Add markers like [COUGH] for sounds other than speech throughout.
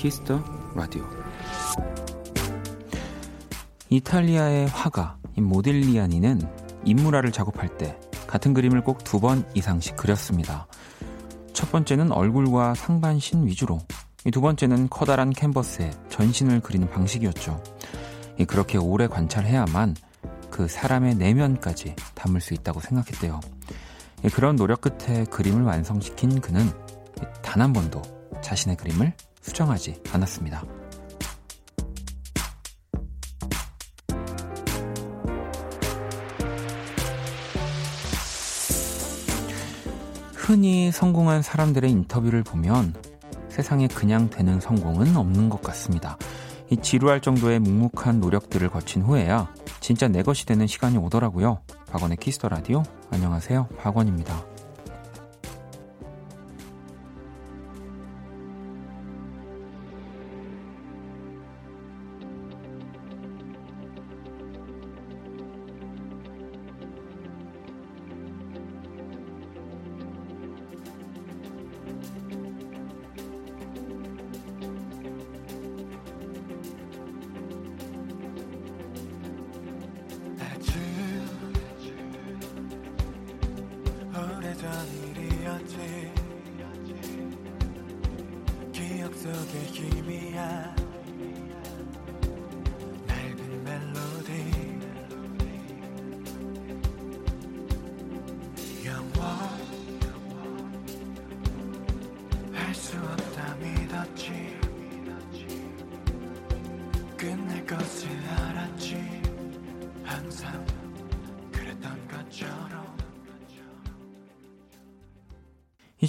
키스 더 라디오 이탈리아의 화가 모딜리아니는 인물화를 작업할 때 같은 그림을 꼭 두 번 이상씩 그렸습니다. 첫 번째는 얼굴과 상반신 위주로, 두 번째는 커다란 캔버스에 전신을 그리는 방식이었죠. 그렇게 오래 관찰해야만 그 사람의 내면까지 담을 수 있다고 생각했대요. 그런 노력 끝에 그림을 완성시킨 그는 단 한 번도 자신의 그림을 수정하지 않았습니다. 흔히 성공한 사람들의 인터뷰를 보면 세상에 그냥 되는 성공은 없는 것 같습니다. 이 지루할 정도의 묵묵한 노력들을 거친 후에야 진짜 내 것이 되는 시간이 오더라고요. 박원의 키스 더 라디오. 안녕하세요. 박원입니다.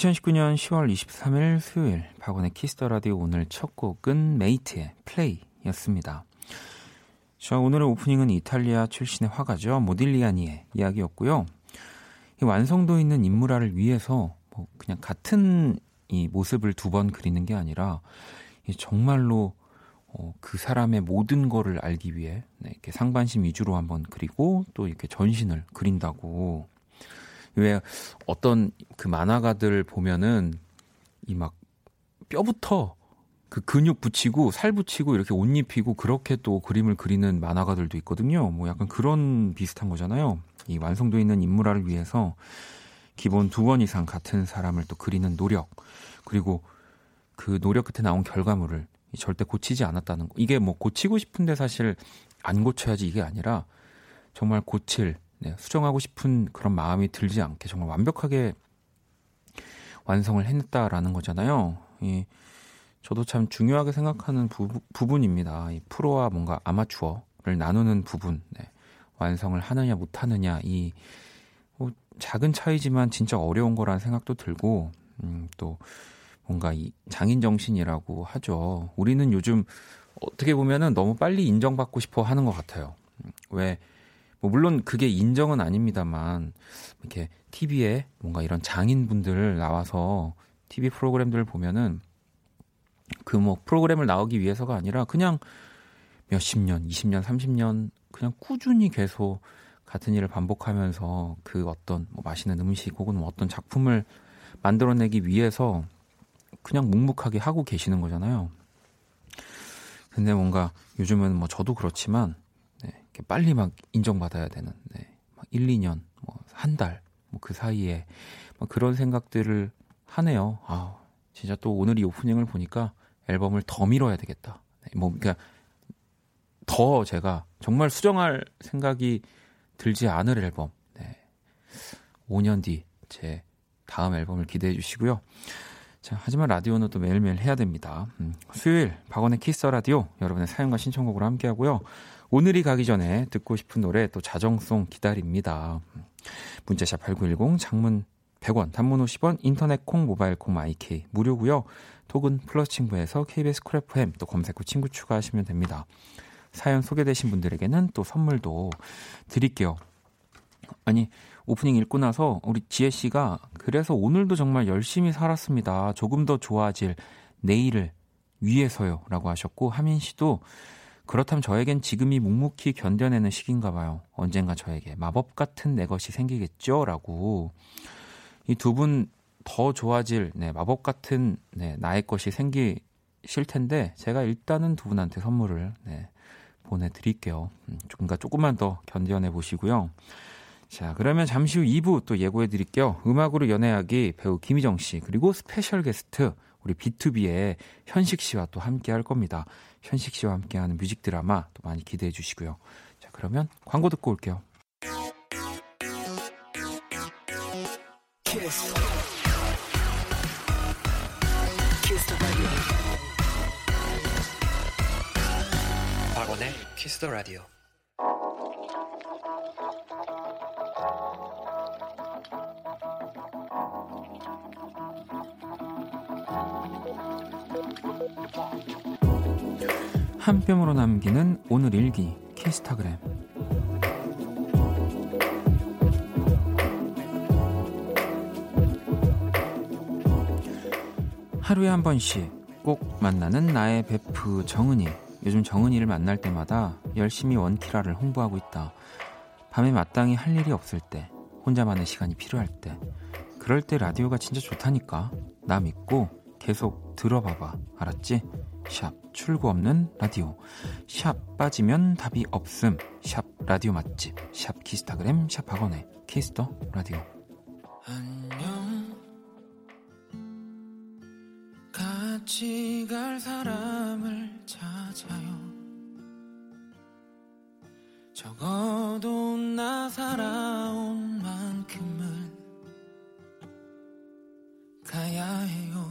2019년 10월 23일 수요일 박원의 키스 더 라디오 오늘 첫 곡은 메이트의 Play였습니다. 자, 오늘의 오프닝은 이탈리아 출신의 화가죠. 모딜리아니의 이야기였고요. 이 완성도 있는 인물화를 위해서 뭐 그냥 같은 이 모습을 두 번 그리는 게 아니라 정말로 어, 그 사람의 모든 거를 알기 위해 네, 이렇게 상반신 위주로 한번 그리고 또 이렇게 전신을 그린다고 왜 어떤 그 만화가들 보면은 이 막 뼈부터 그 근육 붙이고 살 붙이고 이렇게 옷 입히고 그렇게 또 그림을 그리는 만화가들도 있거든요. 뭐 약간 그런 비슷한 거잖아요. 이 완성도 있는 인물화를 위해서 기본 두 번 이상 같은 사람을 또 그리는 노력 그리고 그 노력 끝에 나온 결과물을 절대 고치지 않았다는 거. 이게 뭐 고치고 싶은데 사실 안 고쳐야지 이게 아니라 정말 고칠, 네, 수정하고 싶은 그런 마음이 들지 않게 정말 완벽하게 완성을 했다라는 거잖아요. 이 저도 참 중요하게 생각하는 부, 부분입니다. 이 프로와 뭔가 아마추어를 나누는 부분, 네. 완성을 하느냐 못하느냐 이 뭐 작은 차이지만 진짜 어려운 거라는 생각도 들고 음, 또 뭔가 이 장인 정신이라고 하죠. 우리는 요즘 어떻게 보면은 너무 빨리 인정받고 싶어 하는 것 같아요. 왜, 뭐 물론 그게 인정은 아닙니다만, 이렇게 TV에 뭔가 이런 장인분들 나와서 TV 프로그램들을 보면은 그 뭐 프로그램을 나오기 위해서가 아니라 그냥 몇십 년, 20년, 30년 그냥 꾸준히 계속 같은 일을 반복하면서 그 어떤 뭐 맛있는 음식 혹은 뭐 어떤 작품을 만들어내기 위해서 그냥 묵묵하게 하고 계시는 거잖아요. 근데 뭔가 요즘은 뭐 저도 그렇지만 네, 빨리 막 인정받아야 되는 네, 막 1, 2년, 뭐 한 달, 뭐 그 사이에 막 그런 생각들을 하네요. 아, 진짜 또 오늘 이 오프닝을 보니까 앨범을 더 밀어야 되겠다. 네, 뭐 그러니까 더 제가 정말 수정할 생각이 들지 않을 앨범. 네. 5년 뒤 제 다음 앨범을 기대해 주시고요. 자, 하지만 라디오는 또 매일매일 해야 됩니다. 음, 수요일 박원의 키스 더 라디오 여러분의 사연과 신청곡으로 함께 하고요. 오늘이 가기 전에 듣고 싶은 노래 또 자정송 기다립니다. 음, 문자 샵 8910 장문 100원, 단문 50원, 인터넷 콩, 모바일 콩, 마이 케이 무료고요. 톡은 플러스 친구에서 KBS Cool FM 또 검색 후 친구 추가하시면 됩니다. 사연 소개되신 분들에게는 또 선물도 드릴게요. 아니 오프닝 읽고 나서 우리 지혜 씨가 그래서 오늘도 정말 열심히 살았습니다. 조금 더 좋아질 내일을 위해서요. 라고 하셨고, 하민 씨도 그렇다면 저에겐 지금이 묵묵히 견뎌내는 시기인가 봐요. 언젠가 저에게 마법 같은 내 것이 생기겠죠? 라고. 이 두 분 더 좋아질 네, 마법 같은 네, 나의 것이 생기실 텐데 제가 일단은 두 분한테 선물을 네, 보내드릴게요. 음, 그러니까 조금만 더 견뎌내 보시고요. 자, 그러면 잠시 후 2부 또 예고해 드릴게요. 음악으로 연애하기 배우 김희정 씨, 그리고 special guest 우리 BTOB의 현식 씨와 또 함께 할 겁니다. 현식 씨와 함께 하는 뮤직 드라마 또 많이 기대해 주시고요. 자, 그러면 광고 듣고 올게요. 키스. 키스 박원의 키스 더 라디오. 한 뼘으로 남기는 오늘 일기 키스타그램. 하루에 한 번씩 꼭 만나는 나의 베프 정은이. 요즘 정은이를 만날 때마다 열심히 원키라를 홍보하고 있다. 밤에 마땅히 할 일이 없을 때 혼자만의 시간이 필요할 때. 그럴 때 라디오가 진짜 좋다니까. 나 믿고 계속 들어봐봐. 알았지? 샵 출구 없는 라디오. 샵 빠지면 답이 없음. 샵 라디오 맛집. 샵 키스타그램 샵 박원의 키스 더 라디오. 안녕. 같이 갈 사람을 찾아요. 적어도 나 살아온 만큼은 가야 해요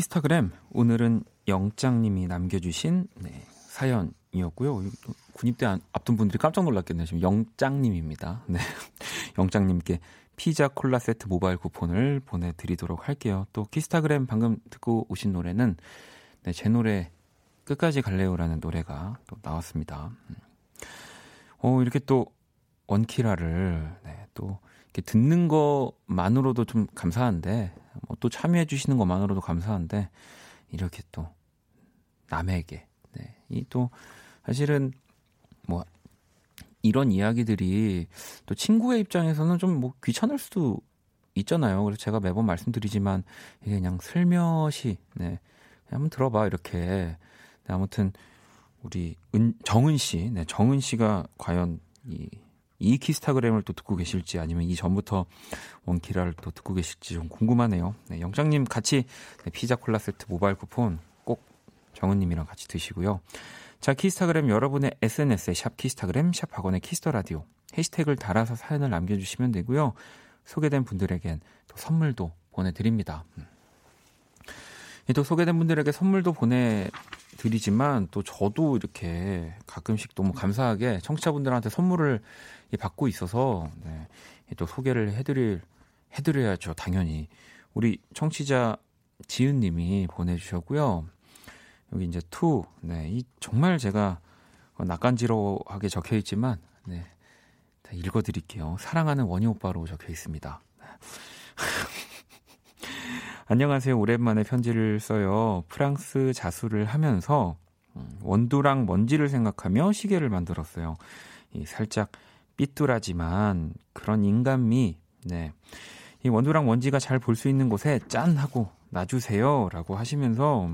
키스타그램 오늘은 영장님이 남겨주신 네, 사연이었고요. 군입대 앞둔 분들이 깜짝 놀랐겠네요. 지금 영장님입니다. 네, [LAUGHS] 영장님께 피자 콜라 세트 모바일 쿠폰을 보내드리도록 할게요. 또 키스타그램 방금 듣고 오신 노래는 네, 제 노래 끝까지 갈래요라는 노래가 또 나왔습니다. 음. 어, 이렇게 또 원키라를 네, 또 듣는 것만으로도 좀 감사한데 뭐 또 참여해 주시는 것만으로도 감사한데 이렇게 또 남에게 네, 이 또 사실은 뭐 이런 이야기들이 또 친구의 입장에서는 좀 뭐 귀찮을 수도 있잖아요. 그래서 제가 매번 말씀드리지만 이게 그냥 슬며시 네. 한번 들어봐 이렇게. 네, 아무튼 우리 은, 정은 씨, 네, 정은 씨가 과연 이 이 키스타그램을 또 듣고 계실지 아니면 이 전부터 원키라를 또 듣고 계실지 좀 궁금하네요. 네, 영장님 같이 네, 피자 콜라 세트 모바일 쿠폰 꼭 정은님이랑 같이 드시고요. 자, 키스타그램 여러분의 SNS에 샵 키스타그램 샵 박원의 키스 더 라디오 해시태그를 달아서 사연을 남겨주시면 되고요. 소개된 분들에겐 또 선물도 보내드립니다. 음. 또 소개된 분들에게 선물도 보내 드리지만 또 저도 이렇게 가끔씩 너무 감사하게 청취자분들한테 선물을 받고 있어서 네, 또 소개를 해드릴 해드려야죠 당연히. 우리 청취자 지은님이 보내주셨고요. 여기 이제 투 네, 이 정말 제가 낯간지러하게 적혀 있지만 네, 다 읽어드릴게요. 사랑하는 원희 오빠로 적혀 있습니다. [LAUGHS] 안녕하세요. 오랜만에 편지를 써요. 프랑스 자수를 하면서 음, 원두랑 먼지를 생각하며 시계를 만들었어요. 이 살짝 삐뚤하지만 그런 인간미, 네. 이 원두랑 먼지가 잘 볼 수 있는 곳에 짠 하고 놔주세요. 라고 하시면서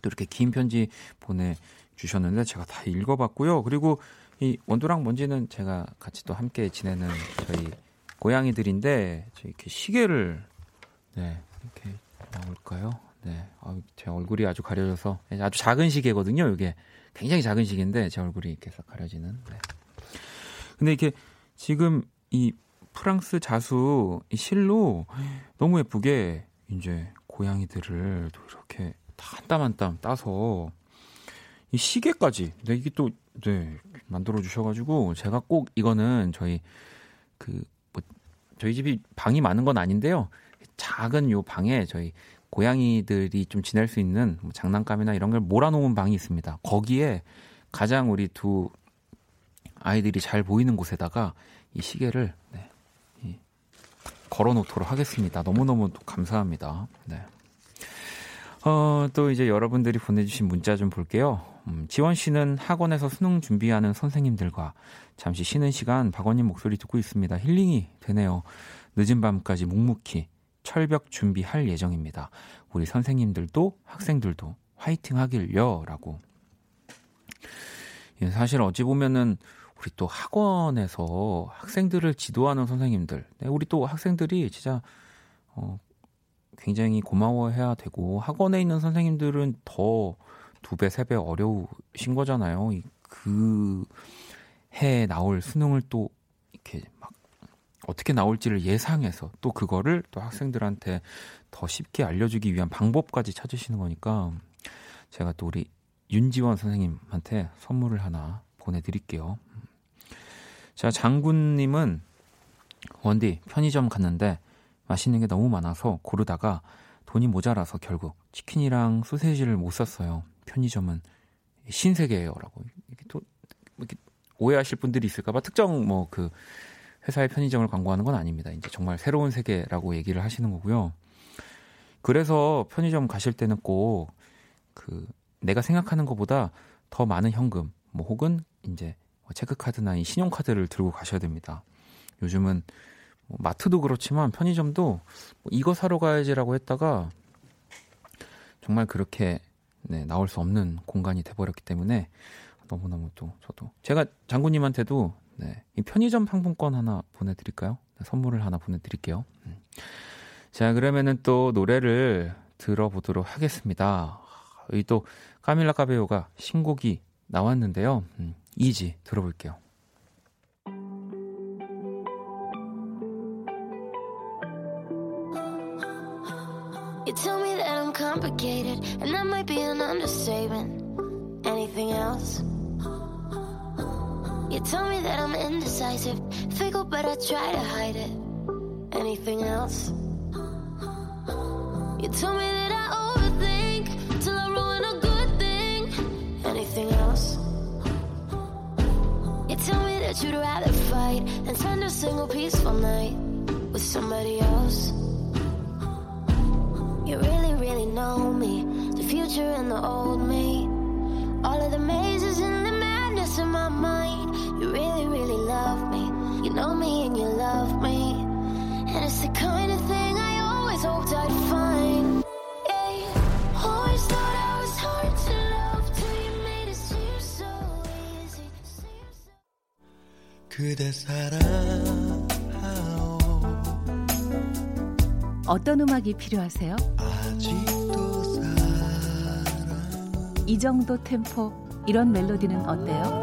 또 이렇게 긴 편지 보내주셨는데 제가 다 읽어봤고요. 그리고 이 원두랑 먼지는 제가 같이 또 함께 지내는 저희 고양이들인데 이렇게 시계를 네, 이렇게 나올까요? 네, 아, 제 얼굴이 아주 가려져서 아주 작은 시계거든요. 이게 굉장히 작은 시계인데 제 얼굴이 이렇게 싹 가려지는. 네. 근데 이렇게 지금 이 프랑스 자수 이 실로 너무 예쁘게 이제 고양이들을 또 이렇게 한땀한땀 따서 이 시계까지 네, 이게 또 네, 만들어 주셔가지고 제가 꼭 이거는 저희 그 뭐 저희 집이 방이 많은 건 아닌데요. 작은 요 방에 저희 고양이들이 좀 지낼 수 있는 뭐 장난감이나 이런 걸 몰아놓은 방이 있습니다. 거기에 가장 우리 두 아이들이 잘 보이는 곳에다가 이 시계를 네, 이, 걸어놓도록 하겠습니다. 너무너무 감사합니다. 네. 어, 또 이제 여러분들이 보내주신 문자 좀 볼게요. 음, 지원 씨는 학원에서 수능 준비하는 선생님들과 잠시 쉬는 시간 박원님 목소리 듣고 있습니다. 힐링이 되네요. 늦은 밤까지 묵묵히 철벽 준비할 예정입니다. 우리 선생님들도 학생들도 화이팅 하길요. 라고. 예, 사실 어찌 보면은 우리 또 학원에서 학생들을 지도하는 선생님들, 네, 우리 또 학생들이 진짜 어, 굉장히 고마워해야 되고 학원에 있는 선생님들은 더 두 배, 세 배 어려우신 거잖아요. 그 해에 나올 수능을 또 이렇게 막 어떻게 나올지를 예상해서 또 그거를 또 학생들한테 더 쉽게 알려주기 위한 방법까지 찾으시는 거니까 제가 또 우리 윤지원 선생님한테 선물을 하나 보내드릴게요. 자, 장군님은 원디 편의점 갔는데 맛있는 게 너무 많아서 고르다가 돈이 모자라서 결국 치킨이랑 소세지를 못 샀어요. 편의점은 신세계예요라고 이렇게 또 이렇게 오해하실 분들이 있을까봐 특정 뭐 그 회사의 편의점을 광고하는 건 아닙니다. 이제 정말 새로운 세계라고 얘기를 하시는 거고요. 그래서 편의점 가실 때는 꼭 그 내가 생각하는 것보다 더 많은 현금 뭐 혹은 이제 체크카드나 이 신용카드를 들고 가셔야 됩니다. 요즘은 뭐 마트도 그렇지만 편의점도 뭐 이거 사러 가야지라고 했다가 정말 그렇게 네, 나올 수 없는 공간이 돼버렸기 때문에 너무너무 또 저도 제가 장군님한테도 네, 이 편의점 상품권 하나 보내드릴까요? 네, 선물을 하나 보내드릴게요. 음. 자 그러면은 또 노래를 들어보도록 하겠습니다. 여기 또 까밀라 카베오가 신곡이 나왔는데요. 음, 이지 들어볼게요. You tell me that I'm indecisive, fickle, but I try to hide it. Anything else? You tell me that I overthink till I ruin a good thing. Anything else? You tell me that you'd rather fight than spend a single peaceful night with somebody else. You really, really know me, the future and the old me. All of the mazes and the in my mind. You really, really love me. You know me and you love me. And it's the kind of thing I always hoped I'd find. Yeah. Always thought I was hard to love till you made it seem so easy. Seem so... 그대 사랑하오 어떤 음악이 필요하세요? 아직도 사랑 이 정도 템포, 이런 멜로디는 어때요?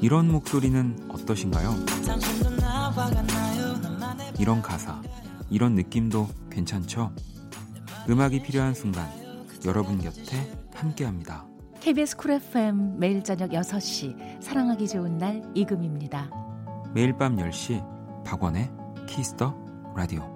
이런 목소리는 어떠신가요? 이런 가사, 이런 느낌도 괜찮죠? 음악이 필요한 순간, 여러분 곁에 함께합니다. KBS Cool FM 매일 저녁 6시 사랑하기 좋은 날 이금희입니다. 매일 밤 10시 박원의 키스 더 라디오.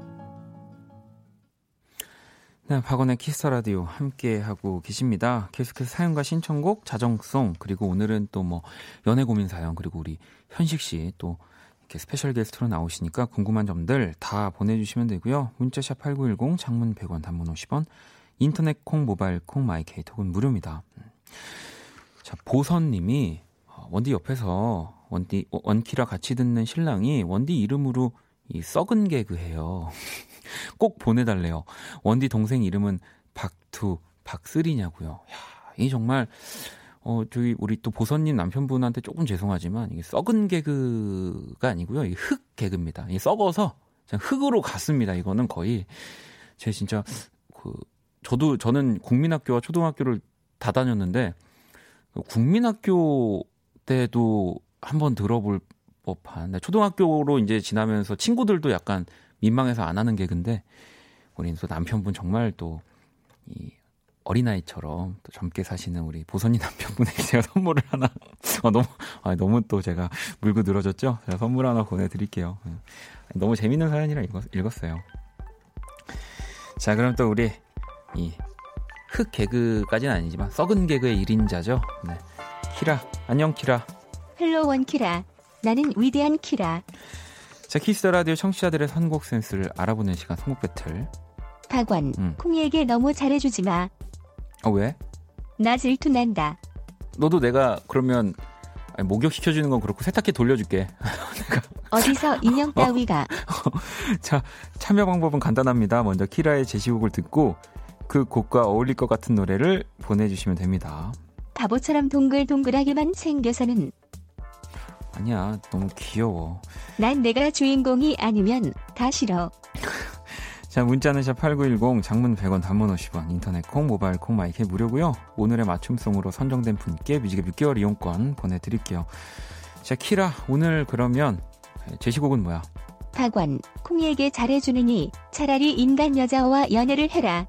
네, 박원의 키스 더 라디오 함께 하고 계십니다. 계속해서 사연과 신청곡, 자정송, 그리고 오늘은 또 뭐 연애 고민 사연, 그리고 우리 현식 씨 또 이렇게 special guest로 나오시니까 궁금한 점들 다 보내주시면 되고요. 문자 샵 8910, 장문 100원, 단문 50원, 인터넷 콩, 모바일 콩, 마이 케이, 톡은 무료입니다. 자, 보선 님이 어, 원디 옆에서 원디 원키라 같이 듣는 신랑이 원디 이름으로 이 썩은 개그해요. [LAUGHS] 꼭 보내달래요. 원디 동생 이름은 박투 박쓰리냐고요. 야, 이 정말 어 저기 우리 또 보선님 남편분한테 조금 죄송하지만 이게 썩은 개그가 아니고요. 이흙 개그입니다. 이 썩어서 그냥 흙으로 갔습니다. 이거는 거의 제 진짜 그 저도 저는 국민학교와 초등학교를 다 다녔는데 국민학교 때도 한번 들어볼 법한 초등학교로 이제 지나면서 친구들도 약간 민망해서 안 하는 개그인데 우리 또 남편분 정말 또 이 어린아이처럼 또 젊게 사시는 우리 보선이 [LAUGHS] 남편분에게 제가 선물을 하나 아, [LAUGHS] 너무 아, 너무 또 제가 물고 늘어졌죠. 제가 선물 하나 보내드릴게요. 예. 너무 재밌는 사연이라 읽었, 읽었 어요. 자 그럼 또 우리 이 흑 개그까지는 아니지만 썩은 개그의 1인자죠. 네. 키라 안녕 키라. Hello 원키라. 나는 위대한 키라. 자 키스 더 라디오 청취자들의 선곡 센스를 알아보는 시간 선곡 배틀. 박원. 음. 콩이에게 너무 잘해주지 마. 아 왜? 나 질투난다. 너도 내가 그러면 아니, 목욕 시켜주는 건 그렇고 세탁기 돌려줄게. [LAUGHS] 어디서 인형 따위가. [LAUGHS] 자, 참여 방법은 간단합니다. 먼저 키라의 제시곡을 듣고 그 곡과 어울릴 것 같은 노래를 보내주시면 됩니다. 바보처럼 동글동글하게만 생겨서는 아니야, 너무 귀여워. 난 내가 주인공이 아니면 다 싫어. [LAUGHS] 자, 문자는 샵8910, 장문 100원, 단문 50원, 인터넷 콩, 모바일 콩, 마이크 무료고요 오늘의 맞춤송으로 선정된 분께 뮤직의 6개월 이용권 보내드릴게요. 자, 키라, 오늘 그러면 제시곡은 뭐야? 박원. 콩이에게 잘해주느니 차라리 인간 여자와 연애를 해라.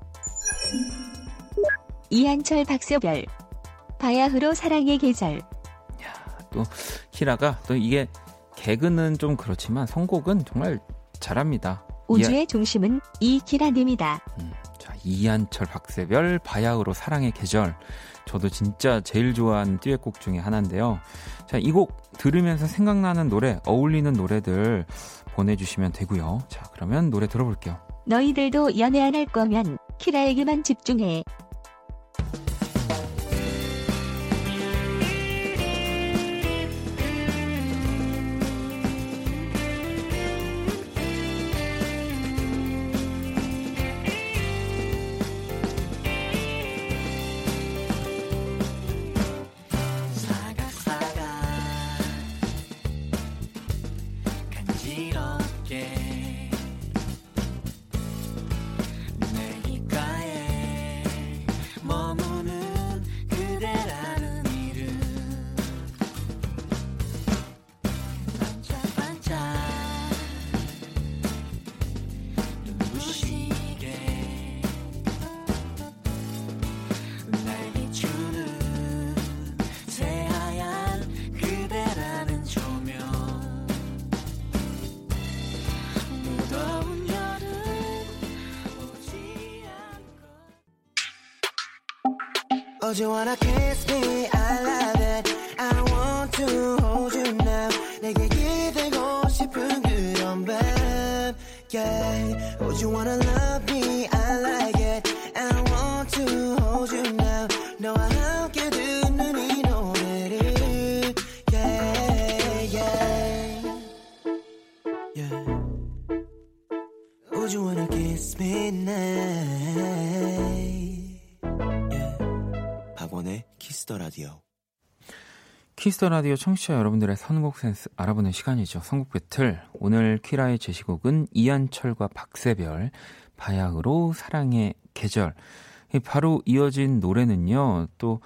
이한철 박서별. 바야흐로 사랑의 계절. 키라가 또 이게 개그는 좀 그렇지만 선곡은 정말 잘합니다. 우주의 중심은 이 키라님이다. 음, 자, 이한철, 박세별, 바야흐로 사랑의 계절. 저도 진짜 제일 좋아하는 듀엣곡 중에 하나인데요. 자, 이 곡 들으면서 생각나는 노래, 어울리는 노래들 보내주시면 되고요. 자, 그러면 노래 들어볼게요. 너희들도 연애 안 할 거면 키라에게만 집중해. You wanna kiss 키스 더 라디오 청취자 여러분들의 선곡 센스 알아보는 시간이죠. 선곡 배틀. 오늘 키라의 제시곡은 이한철과 박새별, 바야흐로 사랑의 계절. 이 바로 이어진 노래는요, 또,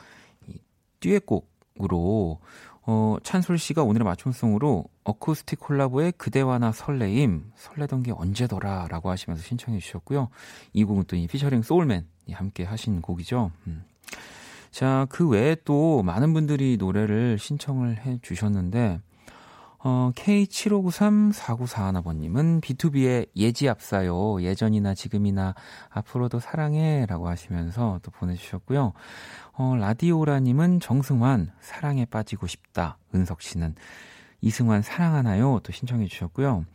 이 듀엣곡으로, 어, 찬솔 씨가 오늘의 맞춤송으로 어쿠스틱 콜라보의 그대와 나 설레임, 설레던 게 언제더라 라고 하시면서 신청해 주셨고요. 이 곡은 또 이 피처링 소울맨이 함께 하신 곡이죠. 음. 자, 그 외에 또 많은 분들이 노래를 신청을 해 주셨는데, 어, K75934941번님은 B2B의 예지 앞사요. 예전이나 지금이나 앞으로도 사랑해. 라고 하시면서 또 보내주셨고요. 어, 라디오라님은 정승환, 사랑에 빠지고 싶다. 은석 씨는 이승환 사랑하나요? 또 신청해 주셨고요.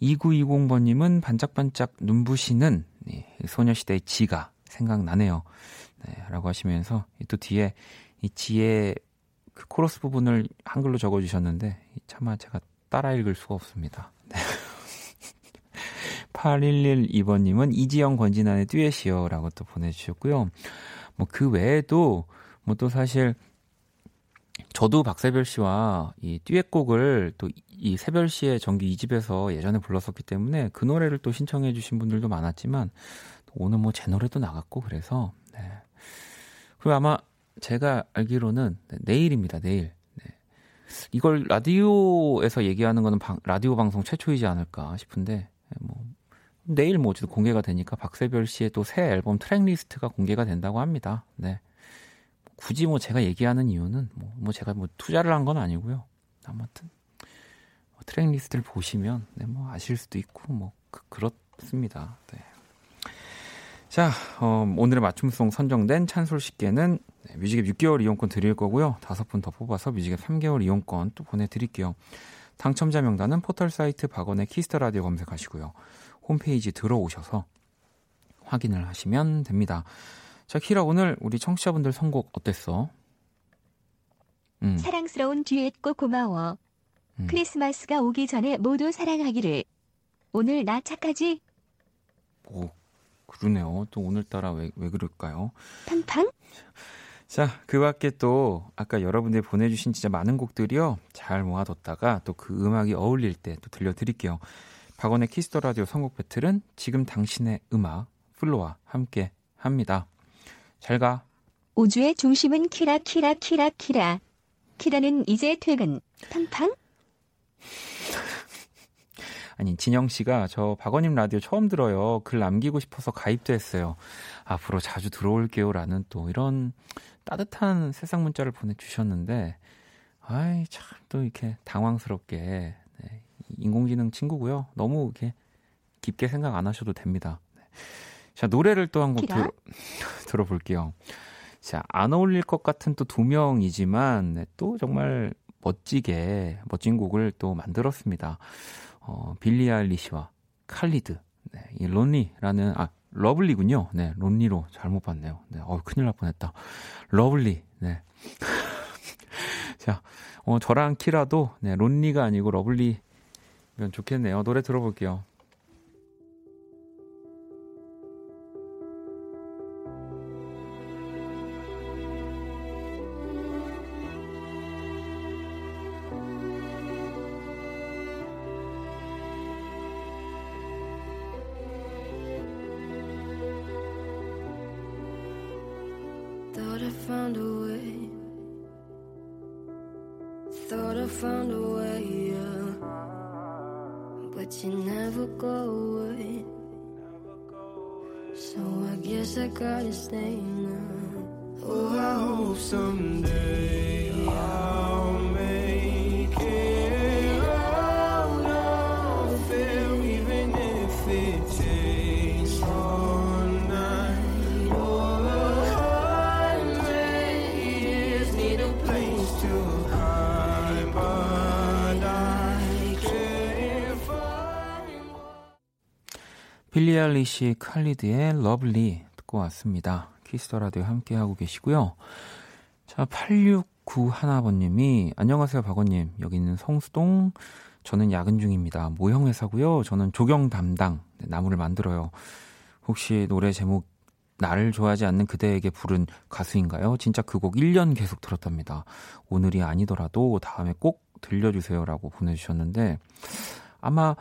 2920번님은 반짝반짝 눈부시는 네, 소녀시대의 지가 생각나네요. 네, 라고 하시면서 또 뒤에 이 지의 그 코러스 부분을 한글로 적어주셨는데 차마 제가 따라 읽을 수가 없습니다. 네. [LAUGHS] 8112번님은 이지영 권진환의 듀엣이요 라고 또 보내주셨고요. 뭐 그 외에도 뭐 또 사실 저도 박세별 씨와 이 듀엣곡을 또 이 세별 씨의 정규 2집에서 예전에 불렀었기 때문에 그 노래를 또 신청해 주신 분들도 많았지만 오늘 뭐 제 노래도 나갔고 그래서 네. 그리고 아마 제가 알기로는 네, 내일입니다. 내일. 네. 이걸 라디오에서 얘기하는 거는 방, 라디오 방송 최초이지 않을까 싶은데 뭐 내일 모두 공개가 되니까 박새별 씨의 또 새 앨범 트랙 리스트가 공개가 된다고 합니다. 네. 굳이 뭐 제가 얘기하는 이유는 뭐, 뭐 제가 뭐 투자를 한 건 아니고요. 아무튼 뭐 트랙 리스트를 보시면 네, 뭐 아실 수도 있고 뭐 그, 그렇습니다. 네. 자, 어, 오늘의 맞춤송 선정된 찬솔 씨께는 네, 뮤직앱 6개월 이용권 드릴 거고요. 다섯 분 더 뽑아서 뮤직앱 3개월 이용권 또 보내드릴게요. 당첨자 명단은 포털 사이트 박원의 키스 더 라디오 검색하시고요. 홈페이지 들어오셔서 확인을 하시면 됩니다. 자, 키라 오늘 우리 청취자분들 선곡 어땠어? 음. 사랑스러운 듀엣곡 고마워. 음. 크리스마스가 오기 전에 모두 사랑하기를. 오늘 나 착하지? 오, 그러네요. 또 오늘따라 왜, 왜 그럴까요? 팡팡? 자, 그 밖에 또 아까 여러분들이 보내주신 진짜 많은 곡들이요. 잘 모아뒀다가 또 그 음악이 어울릴 때 또 들려드릴게요. 박원의 키스 더 라디오 선곡 배틀은 지금 당신의 음악 플로와 함께 합니다. 잘 가. 우주의 중심은 키라 키라 키라 키라. 키라는 이제 퇴근. 팡팡? 아니 진영 씨가 저 박원님 라디오 처음 들어요. 글 남기고 싶어서 가입도 했어요. 앞으로 자주 들어올게요라는 또 이런 따뜻한 세상 문자를 보내주셨는데 아이 참 또 이렇게 당황스럽게 네, 인공지능 친구고요. 너무 이렇게 깊게 생각 안 하셔도 됩니다. 네. 자 노래를 또 한 곡 [LAUGHS] 들어볼게요. 자, 안 어울릴 것 같은 또 두 명이지만 네, 또 정말 멋지게 멋진 곡을 또 만들었습니다. 어, 빌리 아일리시와 칼리드, 네, 이 lonely라는 아 lovely군요. 네, lonely로 잘못 봤네요. 네, 어 큰일 날 뻔했다. lovely, 네. [LAUGHS] 자, 어, 저랑 키라도 네, lonely가 아니고 lovely면 좋겠네요. 노래 들어볼게요. 아일리시 칼리드의 lovely 듣고 왔습니다. 키스 더 라디오 함께하고 계시고요. 자, 8691번님이 안녕하세요, 박원님. 여기 있는 성수동. 저는 야근 중입니다. 모형회사고요. 저는 조경 담당. 네, 나무를 만들어요. 혹시 노래 제목 나를 좋아하지 않는 그대에게 부른 가수인가요? 진짜 그 곡 1년 계속 들었답니다. 오늘이 아니더라도 다음에 꼭 들려주세요라고 보내주셨는데 아마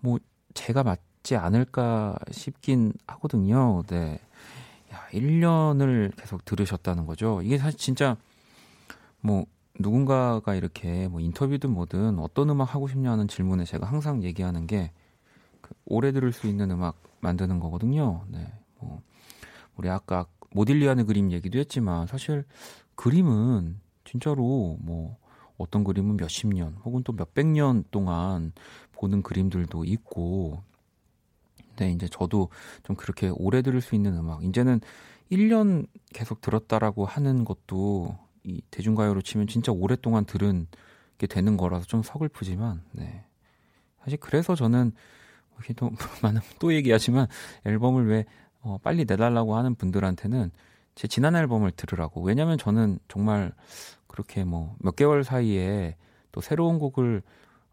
뭐 제가 맞 있지 않을까 싶긴 하거든요. 네. 야, 1년을 계속 들으셨다는 거죠. 이게 사실 진짜 뭐 누군가가 이렇게 뭐 인터뷰든 뭐든 어떤 음악 하고 싶냐는 질문에 제가 항상 얘기하는 게 그 오래 들을 수 있는 음악 만드는 거거든요. 네. 뭐 우리 아까 모딜리아의 그림 얘기도 했지만 사실 그림은 진짜로 뭐 어떤 그림은 몇십 년 혹은 또 몇백 년 동안 보는 그림들도 있고 네, 이제 저도 좀 그렇게 오래 들을 수 있는 음악. 이제는 1년 계속 들었다라고 하는 것도 이 대중가요로 치면 진짜 오랫동안 들은 게 되는 거라서 좀 서글프지만, 네. 사실 그래서 저는 이렇게 또 [LAUGHS] 또 얘기하지만 앨범을 왜 어, 빨리 내달라고 하는 분들한테는 제 지난 앨범을 들으라고. 왜냐면 저는 정말 그렇게 뭐 몇 개월 사이에 또 새로운 곡을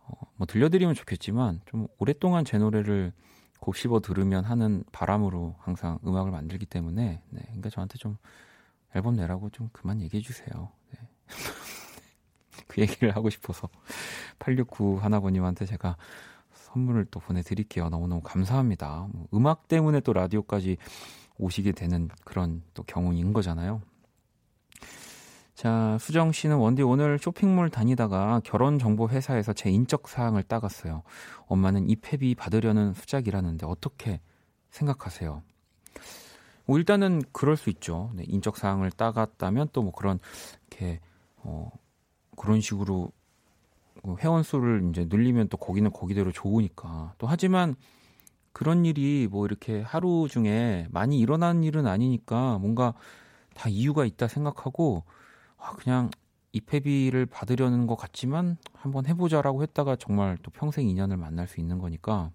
어, 뭐 들려드리면 좋겠지만 좀 오랫동안 제 노래를 곱씹어 들으면 하는 바람으로 항상 음악을 만들기 때문에 네, 그러니까 저한테 좀 앨범 내라고 좀 그만 얘기해 주세요. 네. [LAUGHS] 그 얘기를 하고 싶어서 869 하나버님한테 제가 선물을 또 보내드릴게요. 너무너무 감사합니다. 뭐 음악 때문에 또 라디오까지 오시게 되는 그런 또 경우인 거잖아요. 자, 수정 씨는 원디 오늘 쇼핑몰 다니다가 결혼 정보 회사에서 제 인적 사항을 따갔어요. 엄마는 이패비 받으려는 수작이라는데 어떻게 생각하세요? 뭐 일단은 그럴 수 있죠. 네, 인적 사항을 따갔다면 또 뭐 그런 이렇게 어 그런 식으로 뭐 회원 수를 이제 늘리면 또 거기는 거기대로 좋으니까. 또 하지만 그런 일이 뭐 이렇게 하루 중에 많이 일어나는 일은 아니니까 뭔가 다 이유가 있다 생각하고 아 그냥 입회비를 받으려는 것 같지만 한번 해보자라고 했다가 정말 또 평생 인연을 만날 수 있는 거니까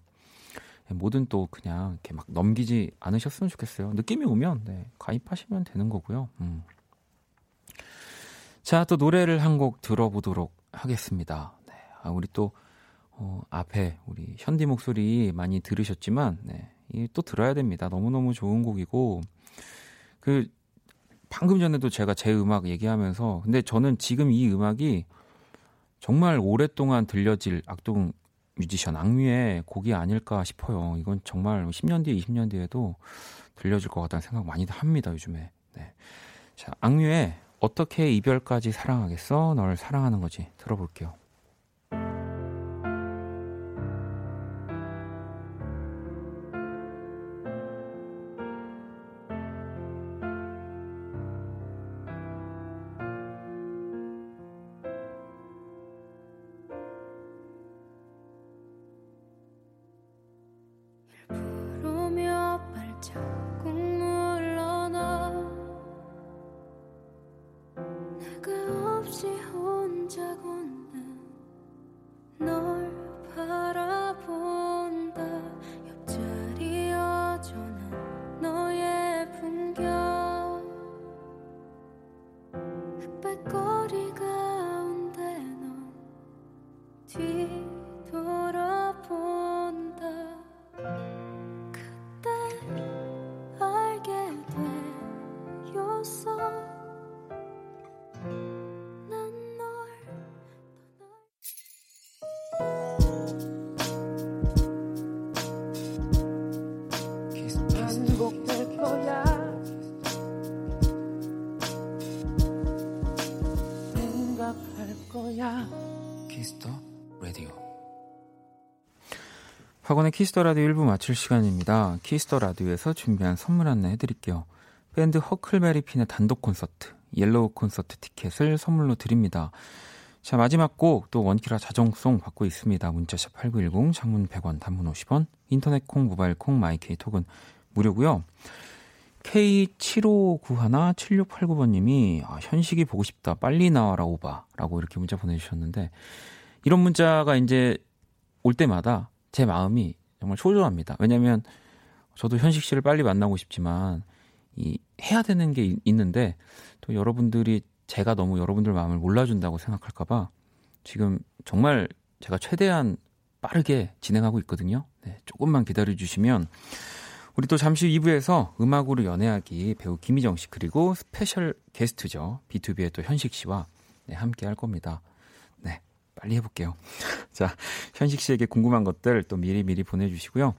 뭐든 또 그냥 이렇게 막 넘기지 않으셨으면 좋겠어요. 느낌이 오면 네, 가입하시면 되는 거고요. 음. 자, 또 노래를 한 곡 들어보도록 하겠습니다. 네, 아, 우리 또 어, 앞에 우리 현디 목소리 많이 들으셨지만 네, 또 들어야 됩니다. 너무너무 좋은 곡이고 그 방금 전에도 제가 제 음악 얘기하면서 근데 저는 지금 이 음악이 정말 오랫동안 들려질 악동 뮤지션 악뮤의 곡이 아닐까 싶어요. 이건 정말 10년 뒤에 20년 뒤에도 들려줄 것 같다는 생각 많이 합니다, 요즘에. 네. 자, 악뮤의 어떻게 이별까지 사랑하겠어? 널 사랑하는 거지. 들어볼게요. 박원의 키스 더 라디오 1부 마칠 시간입니다. 키스 더 라디오에서 준비한 선물 안내 해드릴게요. 밴드 허클베리핀의 단독 콘서트, Yellow 콘서트 티켓을 선물로 드립니다. 자, 마지막 곡 또 원키라 자정송 받고 있습니다. 문자샵 8910, 장문 100원, 단문 50원, 인터넷 콩, 모바일 콩, 마이케이 톡은 무료고요. K75917689번 님이 아, 현식이 보고 싶다. 빨리 나와라 오바. 라고 이렇게 문자 보내 주셨는데 이런 문자가 이제 올 때마다 제 마음이 정말 초조합니다. 왜냐면 저도 현식 씨를 빨리 만나고 싶지만 이 해야 되는 게 있는데 또 여러분들이 제가 너무 여러분들 마음을 몰라준다고 생각할까봐 지금 정말 제가 최대한 빠르게 진행하고 있거든요. 네, 조금만 기다려 주시면 우리 또 잠시 2부에서 음악으로 연애하기 배우 김희정 씨 그리고 스페셜 게스트죠. BTOB의 또 현식 씨와 네, 함께 할 겁니다. 빨리 해볼게요. [LAUGHS] 자, 현식 씨에게 궁금한 것들 또 미리미리 보내주시고요.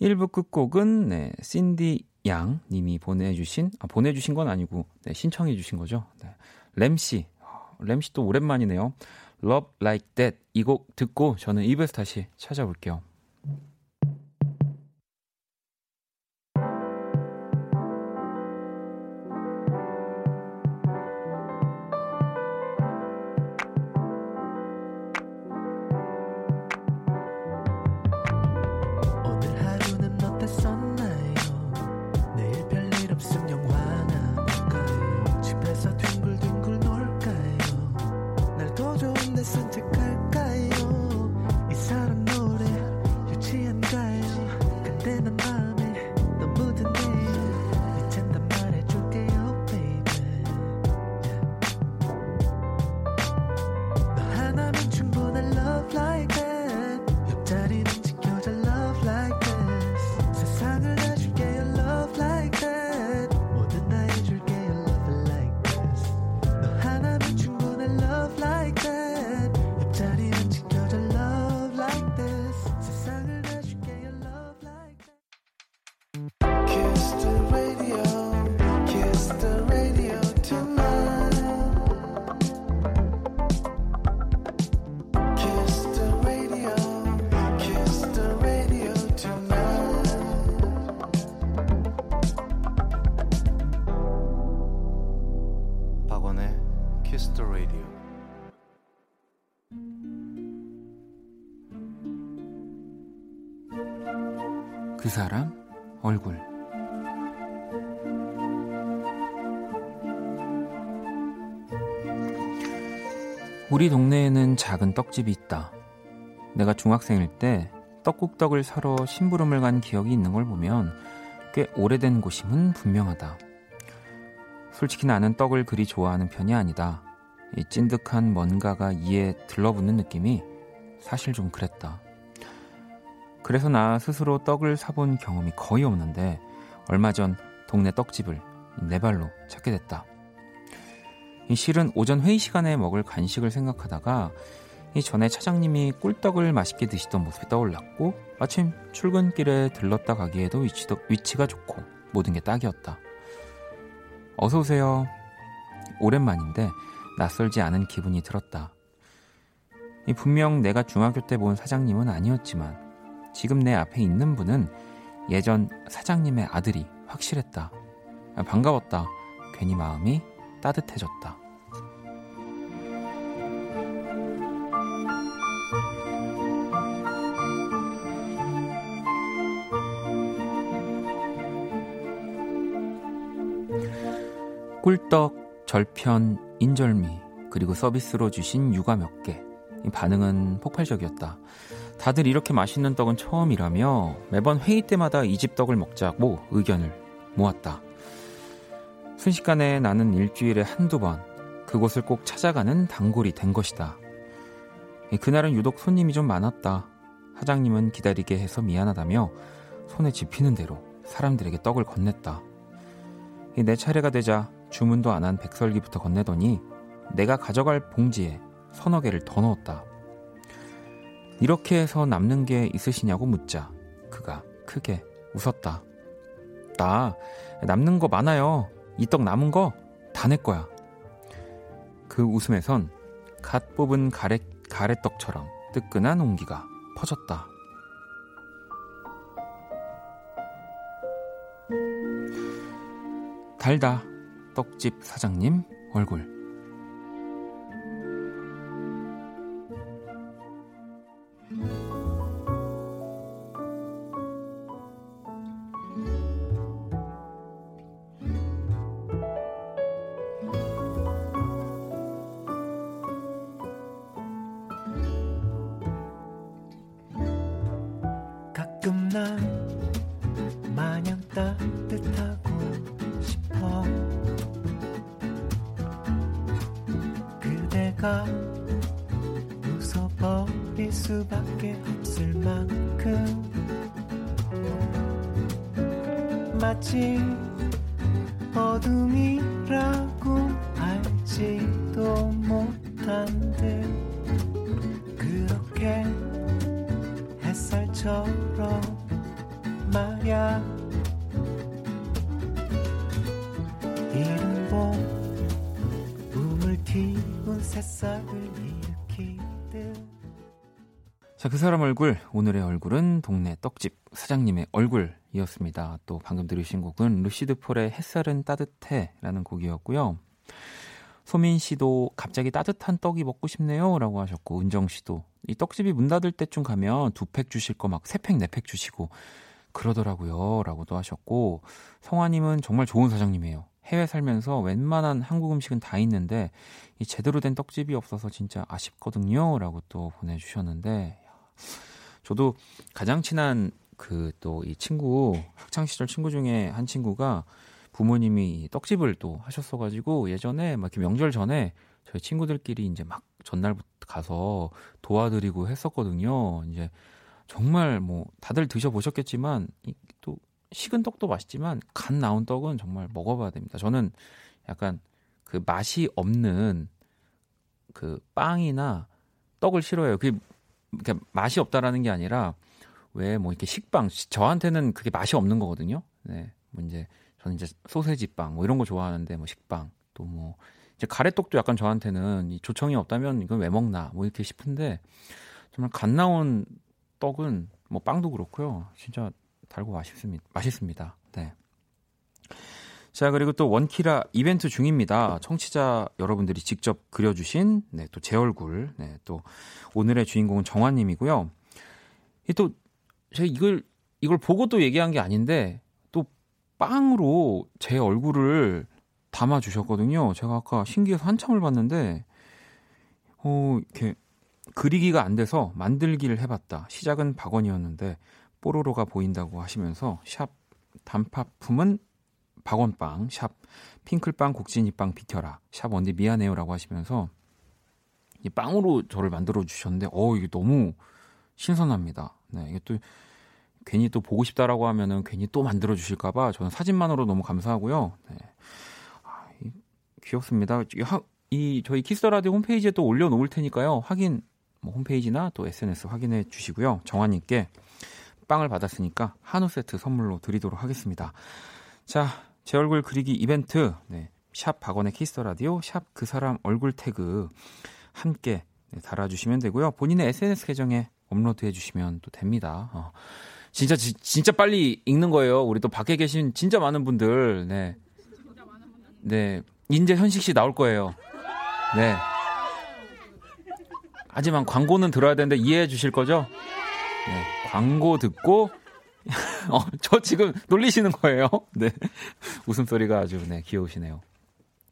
1부 끝곡은, 네, 신디 양 님이 보내주신, 아, 보내주신 건 아니고, 네, 신청해주신 거죠. 네. 램씨, 어, 램씨 또 오랜만이네요. Love Like That 이 곡 듣고 저는 2부에서 다시 찾아올게요. 사람 얼굴 우리 동네에는 작은 떡집이 있다. 내가 중학생일 때 떡국떡을 사러 심부름을 간 기억이 있는 걸 보면 꽤 오래된 곳임은 분명하다. 솔직히 나는 떡을 그리 좋아하는 편이 아니다. 이 찐득한 뭔가가 이에 들러붙는 느낌이 사실 좀 그랬다. 그래서 나 스스로 떡을 사본 경험이 거의 없는데 얼마 전 동네 떡집을 내 발로 찾게 됐다. 이 실은 오전 회의 시간에 먹을 간식을 생각하다가 이 전에 차장님이 꿀떡을 맛있게 드시던 모습이 떠올랐고 마침 출근길에 들렀다 가기에도 위치도, 위치가 좋고 모든 게 딱이었다. 어서 오세요. 오랜만인데 낯설지 않은 기분이 들었다. 이 분명 내가 중학교 때 본 사장님은 아니었지만 지금 내 앞에 있는 분은 예전 사장님의 아들이 확실했다. 아, 반가웠다. 괜히 마음이 따뜻해졌다. 꿀떡, 절편, 인절미, 그리고 서비스로 주신 육아 몇 개. 반응은 폭발적이었다. 다들 이렇게 맛있는 떡은 처음이라며 매번 회의 때마다 이 집 떡을 먹자고 의견을 모았다. 순식간에 나는 일주일에 한두 번 그곳을 꼭 찾아가는 단골이 된 것이다. 그날은 유독 손님이 좀 많았다. 사장님은 기다리게 해서 미안하다며 손에 집히는 대로 사람들에게 떡을 건넸다. 내 차례가 되자 주문도 안 한 백설기부터 건네더니 내가 가져갈 봉지에 서너 개를 더 넣었다. 이렇게 해서 남는 게 있으시냐고 묻자 그가 크게 웃었다. 나 남는 거 많아요. 이 떡 남은 거 다 내 거야. 그 웃음에선 갓 뽑은 가래, 가래떡처럼 뜨끈한 온기가 퍼졌다. 달다. 떡집 사장님 얼굴. 자, 그 사람 얼굴, 오늘의 얼굴은 동네 떡집 사장님의 얼굴이었습니다. 또 방금 들으신 곡은 루시드 폴의 햇살은 따뜻해 라는 곡이었고요. 소민 씨도 갑자기 따뜻한 떡이 먹고 싶네요 라고 하셨고, 은정 씨도 이 떡집이 문 닫을 때쯤 가면 두 팩 주실 거 막 세 팩, 네 팩 주시고 그러더라고요 라고도 하셨고, 성화님은 정말 좋은 사장님이에요. 해외 살면서 웬만한 한국 음식은 다 있는데 이 제대로 된 떡집이 없어서 진짜 아쉽거든요 라고 또 보내주셨는데 저도 가장 친한 그 또 이 친구 학창 시절 친구 중에 한 친구가 부모님이 떡집을 또 하셨어가지고 예전에 막 명절 전에 저희 친구들끼리 이제 막 전날부터 가서 도와드리고 했었거든요. 이제 정말 뭐 다들 드셔보셨겠지만 또 식은 떡도 맛있지만 간 나온 떡은 정말 먹어봐야 됩니다. 저는 약간 그 맛이 없는 그 빵이나 떡을 싫어해요. 그게 그러니까 맛이 없다라는 게 아니라 왜 뭐 이렇게 식빵 저한테는 그게 맛이 없는 거거든요. 네. 뭐 이제 저는 이제 소세지 빵 뭐 이런 거 좋아하는데 뭐 식빵 또 뭐 이제 가래떡도 약간 저한테는 이 조청이 없다면 이건 왜 먹나 뭐 이렇게 싶은데 정말 갓 나온 떡은 뭐 빵도 그렇고요. 진짜 달고 맛있습니다. 맛있습니다. 네. 자, 그리고 또 원키라 이벤트 중입니다. 청취자 여러분들이 직접 그려주신, 네, 또 제 얼굴, 네, 또 오늘의 주인공은 정화님이고요. 또, 제가 이걸, 이걸 보고 또 얘기한 게 아닌데, 또 빵으로 제 얼굴을 담아주셨거든요. 제가 아까 신기해서 한참을 봤는데, 어, 이렇게 그리기가 안 돼서 만들기를 해봤다. 시작은 박원이었는데, 뽀로로가 보인다고 하시면서, 샵 단팥품은 박원빵, 샵 핑클빵, 국진이빵 비켜라, 샵 언니 미안해요라고 하시면서 이 빵으로 저를 만들어 주셨는데, 어 이게 너무 신선합니다. 네, 이게 또 괜히 또 보고 싶다라고 하면은 괜히 또 만들어 주실까봐 저는 사진만으로 너무 감사하고요. 네. 아, 이, 귀엽습니다. 이, 하, 이 저희 키스 라디오 홈페이지에 또 올려놓을 테니까요. 확인 뭐 홈페이지나 또 SNS 확인해 주시고요. 정환님께 빵을 받았으니까 한우 세트 선물로 드리도록 하겠습니다. 자, 제 얼굴 그리기 이벤트, 네, 샵 박원의 키스 더 라디오, 샵 그 사람 얼굴 태그 함께 네, 달아주시면 되고요. 본인의 SNS 계정에 업로드 해 주시면 또 됩니다. 어. 진짜 지, 진짜 빨리 읽는 거예요. 우리 또 밖에 계신 진짜 많은 분들, 네, 네, 인제 현식 씨 나올 거예요. 네. 하지만 광고는 들어야 되는데 이해해 주실 거죠? 네, 광고 듣고 [LAUGHS] 어, 저 지금 놀리시는 거예요. [LAUGHS] 네. 웃음소리가 아주 네, 귀여우시네요.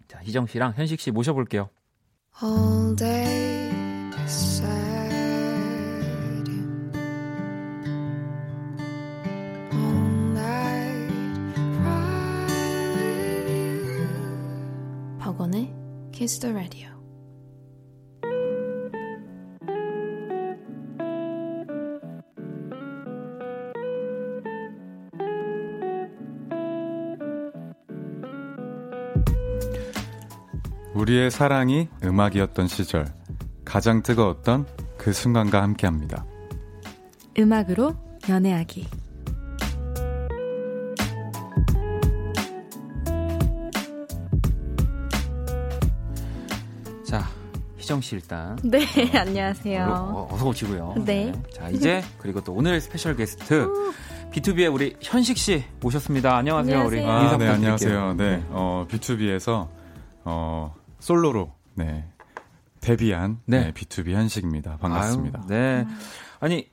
자, 희정 씨랑 현식 씨 모셔볼게요. All day sad. All night cry with you. 박원의 Kiss the Radio. 우리의 사랑이 음악이었던 시절, 가장 뜨거웠던 그 순간과 함께 합니다. 음악으로 연애하기. 자, 희정 씨 일단. 네, 어, [LAUGHS] 안녕하세요. 어, 어서 오시고요. 네. 네. 자, 이제 그리고 또 오늘 스페셜 게스트 BTOB의 우리 현식 씨 모셨습니다. 안녕하세요. 안녕하세요. 우리 아, 인사 네, 부탁드릴게요. 안녕하세요. 네, 어, BTOB에서 어, 솔로로 네, 데뷔한 네. 네. B2B 현식입니다. 반갑습니다. 아유, 네. 아니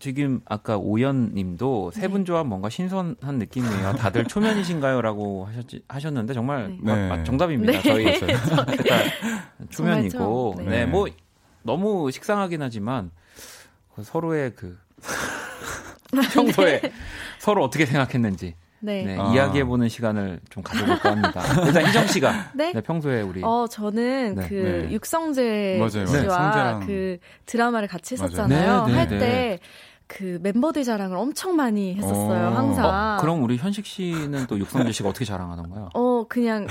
지금 아까 오연 님도 세분 조합 뭔가 신선한 느낌이에요. 다들 초면이신가요? 라고 하셨지, 하셨는데 정말 네. 마- 네. 마- 정답입니다. 네. 저희 일단 [LAUGHS] [LAUGHS] 초면이고 처음, 네. 네. 뭐 너무 식상하긴 하지만 서로의 그 [LAUGHS] 평소에 서로 어떻게 생각했는지 네. 네, 아. 이야기해보는 시간을 좀 가져볼까 합니다. 일단 희정 씨가 [LAUGHS] 네? 네, 평소에 우리 어, 저는 네. 그 네. 육성재 맞아요. 씨와 성재랑. 그 드라마를 같이. 했었잖아요. 네, 네, 할 네. 때그 멤버들 자랑을 엄청 많이 했었어요. 어. 항상. 어, 그럼 우리 현식 씨는 또 육성재 씨가 어떻게 자랑하던가요? 어, 그냥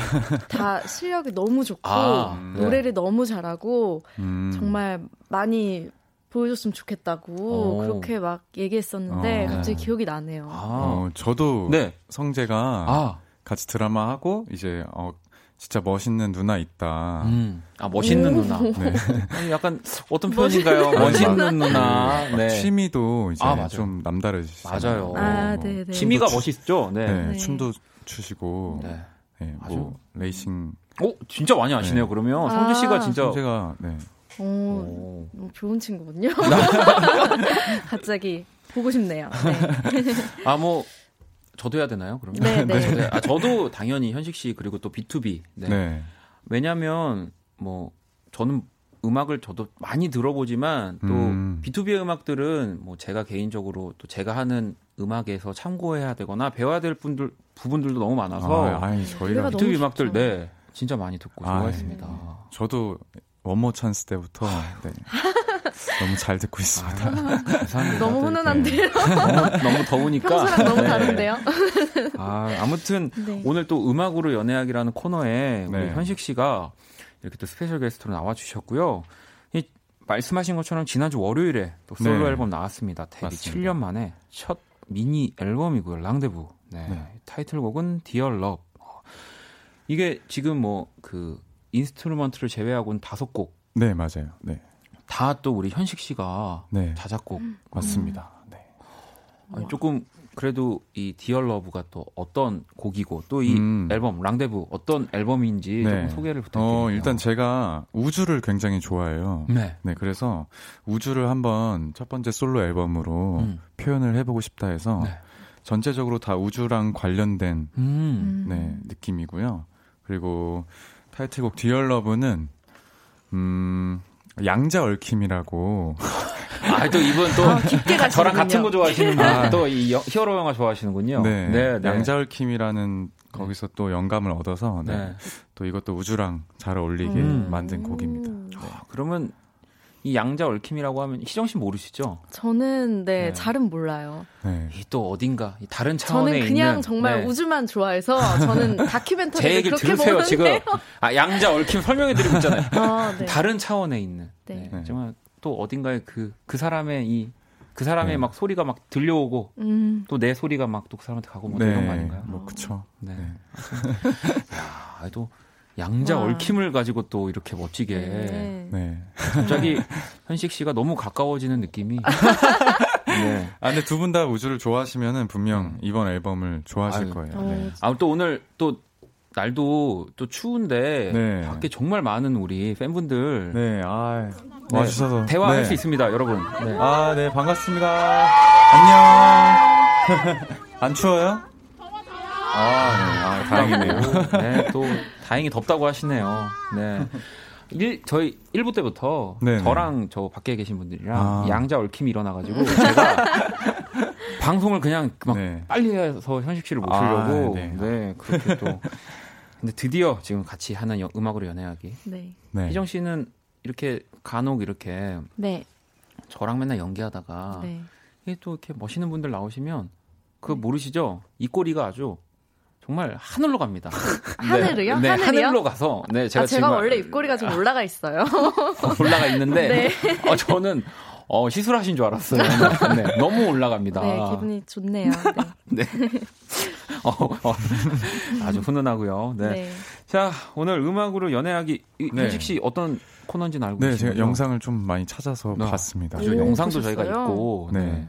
다 실력이 너무 좋고 아, 네. 노래를 너무 잘하고 음, 정말 많이 보여줬으면 좋겠다고 오. 그렇게 막 얘기했었는데 어. 갑자기 기억이 나네요. 아, 어, 저도 네. 성재가 아, 같이 드라마 하고 이제 어, 진짜 멋있는 누나 있다. 음, 아 멋있는 오. 누나. 네. [LAUGHS] 아니, 약간 어떤 표현인가요? 멋있는 누나. 네. 취미도 이제 아. 좀 남다르시잖아요. 맞아요. 아, 네, 네. 취미가 멋있죠. 네. 네, 네. 춤도 추시고 네. 네, 아주- 뭐 레이싱 오, 진짜 많이 아시네요. 네. 그러면 아. 성재 씨가 진짜 성재가 네. 오, 오. 어, 좋은 친구군요. [LAUGHS] 갑자기 보고 싶네요. 네. 아, 뭐 저도 해야 되나요? 그러면? 네, 네. 저도, [LAUGHS] 아, 저도 당연히 현식 씨 그리고 또 B2B. 네. 네. 왜냐면 뭐 저는 음악을 저도 많이 들어보지만 또 음. B2B의 음악들은 뭐 제가 개인적으로 또 제가 하는 음악에서 참고해야 되거나 배워야 될 분들 부분들도 너무 많아서 아, 아니 저희가 노래가 너무 B2B 음악들 좋죠. 네 진짜 많이 듣고 아, 좋아했습니다. 저도 원모 찬스 때부터 네. 너무 잘 듣고 있습니다. 아, 감사합니다. 너무 네. 훈훈한데요. 너무, 너무 더우니까 평소랑 너무 네. 다른데요. 아, 아무튼 네. 오늘 또 음악으로 연애하기라는 코너에 우리 네. 현식 씨가 이렇게 또 스페셜 게스트로 나와 주셨고요. 이 말씀하신 것처럼 지난주 월요일에 또 솔로 네. 앨범 나왔습니다. 데뷔 맞습니다. 7년 만에 첫 미니 앨범이고요. 랑데부. 네. 네. 타이틀곡은 Dear Love. 어, 이게 지금 뭐 그 instrument를 제외하고는 다섯 곡 다 네 맞아요. 네, 또 우리 현식 씨가 네 자작곡 맞습니다. 네. 아니, 조금 그래도 이 Dear Love가 또 어떤 곡이고 또 이 음. 앨범 랑데부 어떤 앨범인지 네. 좀 소개를 부탁드립니다. 어, 일단 제가 우주를 굉장히 좋아해요. 네. 네, 그래서 우주를 한번 첫 번째 솔로 앨범으로 음. 표현을 해보고 싶다 해서 네. 전체적으로 다 우주랑 관련된 음. 네, 느낌이고요. 그리고 타이틀곡 Dear Love는 음 양자 얽힘이라고 아, 또 이분 또 아, 깊게 저랑 같은 거 좋아하시는 분, 아. 또 이 히어로 영화 좋아하시는군요. 네, 네, 네. 양자 얽힘이라는 거기서 또 영감을 얻어서 네. 네. 또 이것도 우주랑 잘 어울리게 음. 만든 곡입니다. 네. 아, 그러면 이 양자 얽힘이라고 하면 희정 씨 모르시죠? 저는 네, 네. 잘은 몰라요. 네. 또 어딘가 다른 차원에 저는 그냥 있는, 정말 네. 우주만 좋아해서 저는 [LAUGHS] 다큐멘터리 제 얘기를 들으세요 보는데요. 지금 아 양자 얽힘 설명해 드리고 있잖아요. [LAUGHS] 아, 네. 다른 차원에 있는 네. 정말 또 어딘가에 그, 그 사람의 이, 그 사람의 네. 막 소리가 막 들려오고, 음. 또내 소리가 막 또 그 사람한테 가고 뭐 네. 이런 거 아닌가요? 뭐, 그쵸. 네. 네. [LAUGHS] 야, 또 양자 와. 얽힘을 가지고 또 이렇게 멋지게. 네. 네. 갑자기 [LAUGHS] 현식 씨가 너무 가까워지는 느낌이. [LAUGHS] 네. 아, 근데 두 분 다 우주를 좋아하시면은 분명 이번 앨범을 좋아하실 아유, 거예요. 네. 아, 또 오늘 또 날도 또 추운데 네. 밖에 정말 많은 우리 팬분들 네, 아, 네. 와주셔서 대화할 네. 수 있습니다, 여러분. 네. 아, 네, 반갑습니다. 안녕. [LAUGHS] 안 추워요? 아, 네, 아, 다행이네요. 네, 또 다행히 덥다고 하시네요. 네. 일, 저희 1부 때부터 네네. 저랑 저 밖에 계신 분들이랑 아. 양자 얽힘이 일어나가지고 제가 [LAUGHS] 방송을 그냥 막 네. 빨리 해서 현식 씨를 모시려고 아, 네. 네. 그렇게 또 근데 드디어 지금 같이 하는 여, 음악으로 연애하기. 네. 네. 희정 씨는 이렇게 간혹 이렇게 네. 저랑 맨날 연기하다가 네. 이게 또 이렇게 멋있는 분들 나오시면 그거 네. 모르시죠? 이 꼬리가 아주 정말 하늘로 갑니다. [LAUGHS] 하늘이요? 네, 하늘로 가서 네 제가, 아, 제가 원래 입꼬리가 좀 올라가 있어요. [LAUGHS] 올라가 있는데 네. 어, 저는 어, 시술하신 줄 알았어요. 네, [LAUGHS] 네, 너무 올라갑니다. 네, 기분이 좋네요. 네. 네. 어, 어, 아주 훈훈하고요. 네. 네. 자, 오늘 음악으로 연애하기 네. 현식 씨 어떤 코너인지는 알고 계시죠? 네, 제가 영상을 좀 많이 찾아서 네. 봤습니다. 오, 영상도 보셨어요? 저희가 있고. 네.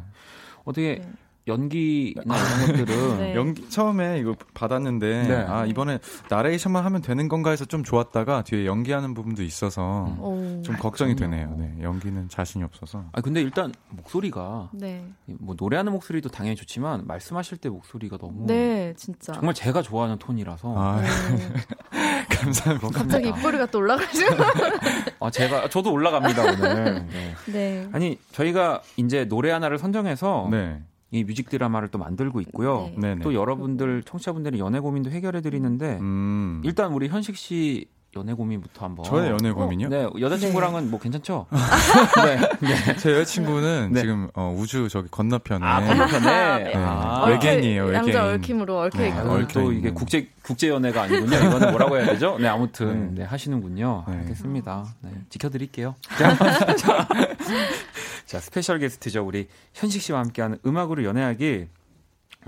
어떻게 연기나 이런 것들은 네. 연기 처음에 이거 받았는데 네. 아 이번에 나레이션만 하면 되는 건가 해서 좀 좋았다가 뒤에 연기하는 부분도 있어서 음. 좀 걱정이 되네요. 네, 연기는 자신이 없어서. 아 근데 일단 목소리가 네. 뭐 노래하는 목소리도 당연히 좋지만 말씀하실 때 목소리가 너무 네 진짜 정말 제가 좋아하는 톤이라서 아, 네. [LAUGHS] 감사합니다. 갑자기 입꼬리가 또 올라가죠. [LAUGHS] 아 제가 저도 올라갑니다 오늘. 네. 네. 아니 저희가 이제 노래 하나를 선정해서. 네. 이 뮤직 드라마를 또 만들고 있고요. 네. 또 여러분들 청취자분들의 연애 고민도 해결해 드리는데 음. 일단 우리 현식 씨 연애 고민부터 한번. 저의 연애 고민요? 어, 네, 여자친구랑은 네. 뭐 괜찮죠? [LAUGHS] 네, 네. 제 여자친구는 네. 지금 어, 우주 저기 건너편에. 아, 건너편에. 네. 아, 외계인이에요, 외계인. 양자 얽힘으로 얽혀 네, 있고. 아, 또 이게 국제 국제 연애가 아니군요. 이거는 [LAUGHS] 뭐라고 해야 되죠? 네, 아무튼 네, 하시는군요. 알겠습니다. 네, 지켜드릴게요. [LAUGHS] 자, 자, 자, 스페셜 게스트죠. 우리 현식 씨와 함께하는 음악으로 연애하기.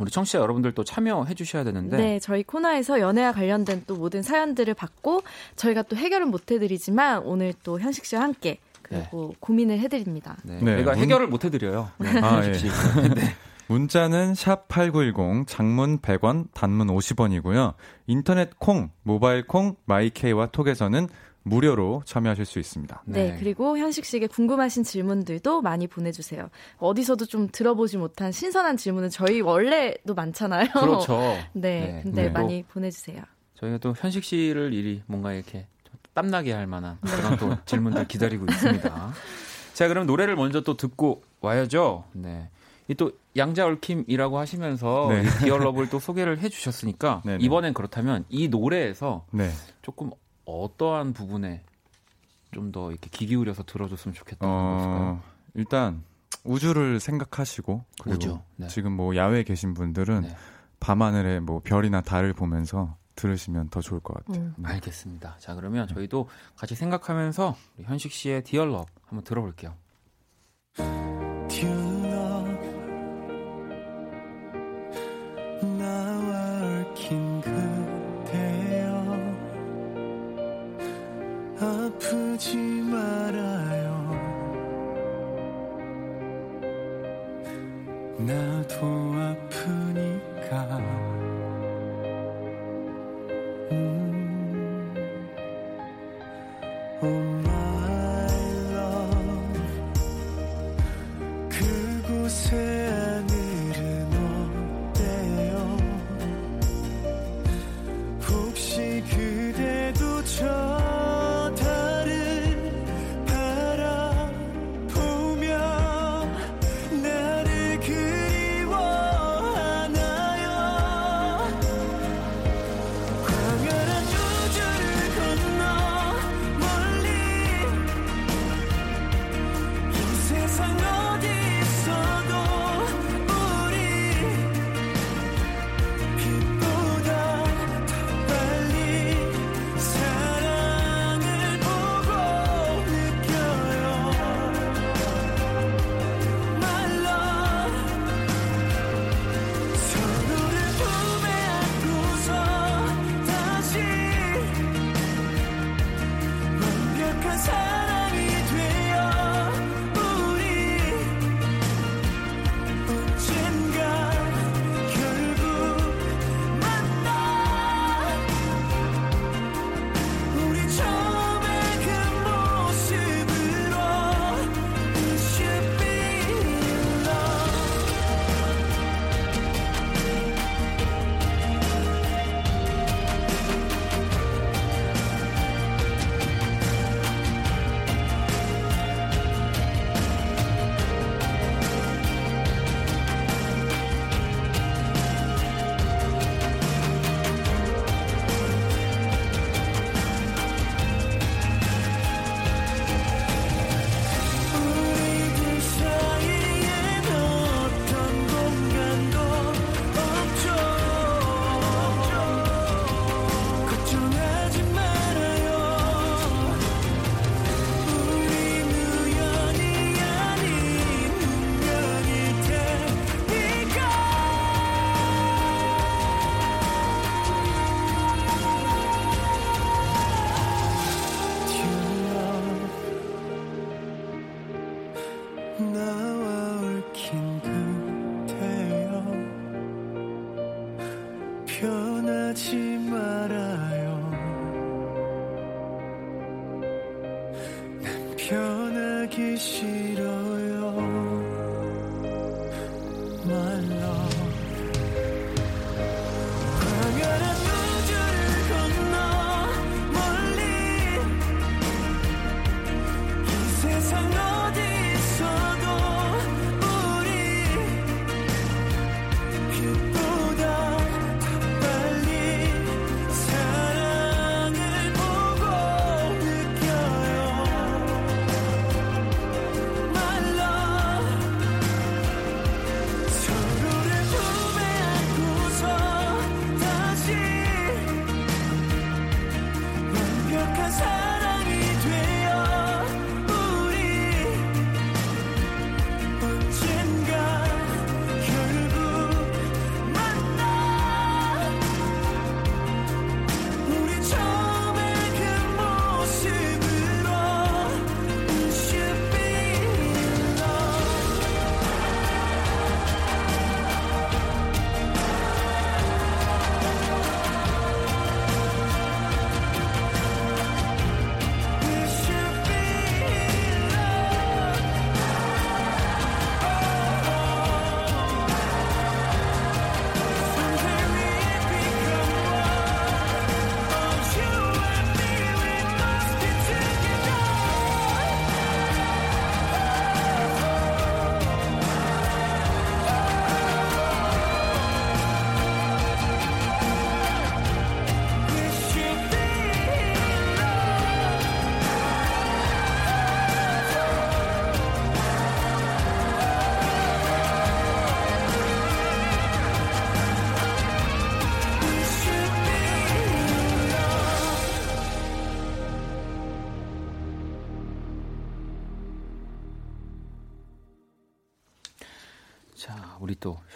우리 청취자 여러분들도 참여해 주셔야 되는데. 네, 저희 코너에서 연애와 관련된 또 모든 사연들을 받고 저희가 또 해결은 못 해드리지만 오늘 또 현식 씨와 함께 그리고 네. 고민을 해드립니다. 네, 네. 저희가 문... 해결을 못 해드려요. 네, 아, 현식 씨. [LAUGHS] 네. 문자는 샵 8910, 장문 100원, 단문 50원이고요. 인터넷 콩, 모바일 콩, 마이케이와 톡에서는 무료로 참여하실 수 있습니다. 네. 네, 그리고 현식 씨에게 궁금하신 질문들도 많이 보내주세요. 어디서도 좀 들어보지 못한 신선한 질문은 저희 원래도 많잖아요. 그렇죠. [LAUGHS] 네, 네. 근데 네. 많이 보내주세요. 저희가 또 현식 씨를 이리 뭔가 이렇게 땀나게 할 만한 네. 그런 또 [LAUGHS] 질문들 기다리고 있습니다. 자, 그럼 노래를 먼저 또 듣고 와야죠. 네. 이 또 양자 얽힘이라고 하시면서 네. Dear Love를 또 소개를 해주셨으니까 [LAUGHS] 네, 이번엔 그렇다면 이 노래에서 조금 어떠한 부분에 좀 더 이렇게 귀 기울여서 들어줬으면 좋겠다는 어, 것일까요? 일단 우주를 생각하시고 그리고 우주, 네. 지금 뭐 야외에 계신 분들은 네. 밤하늘에 뭐 별이나 달을 보면서 들으시면 더 좋을 것 같아요. 음. 네. 알겠습니다. 자 그러면 저희도 같이 생각하면서 우리 현식 씨의 디얼럽 한번 들어볼게요. 아프지 말아요. 나도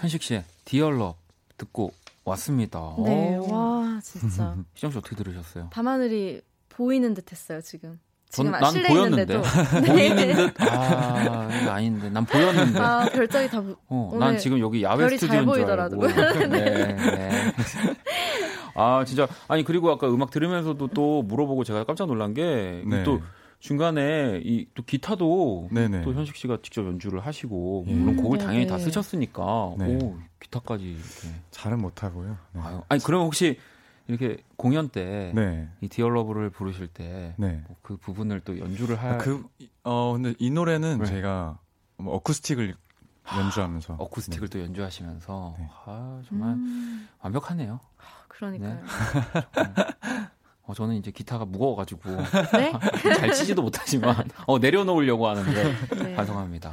현식 씨의 디얼럽 듣고 왔습니다. 네, 오. 와 진짜. [LAUGHS] 시정 씨 어떻게 들으셨어요? 밤하늘이 보이는 듯했어요 지금. 지금 전, 난 보였는데 [LAUGHS] 보이는 듯. 아 아닌데 난 보였는데. 아 별장이 다. 보... 어, 난 지금 여기 야외 스튜디오인 줄 알고. [LAUGHS] 네, 네. 아 진짜 아니 그리고 아까 음악 들으면서도 또 물어보고 제가 깜짝 놀란 게또 네. 중간에 이 또 기타도 네네. 또 현식 씨가 직접 연주를 하시고 예. 물론 곡을 당연히 다 쓰셨으니까 네. 오 기타까지 이렇게 잘은 못하고요. 네. 아유, 아니 그럼 혹시 이렇게 공연 때이 네. 디얼러브를 부르실 때그 네. 뭐 부분을 또 연주를 할. 아, 그, 어 근데 이 노래는 네. 제가 뭐 어쿠스틱을 연주하면서 어쿠스틱을 네. 또 연주하시면서 네. 아 정말 음... 완벽하네요. 아, 그러니까요. [LAUGHS] 어, 저는 이제 기타가 무거워가지고 [LAUGHS] 네? [LAUGHS] 잘 치지도 못하지만 어, 내려놓으려고 하는데 네. 반성합니다.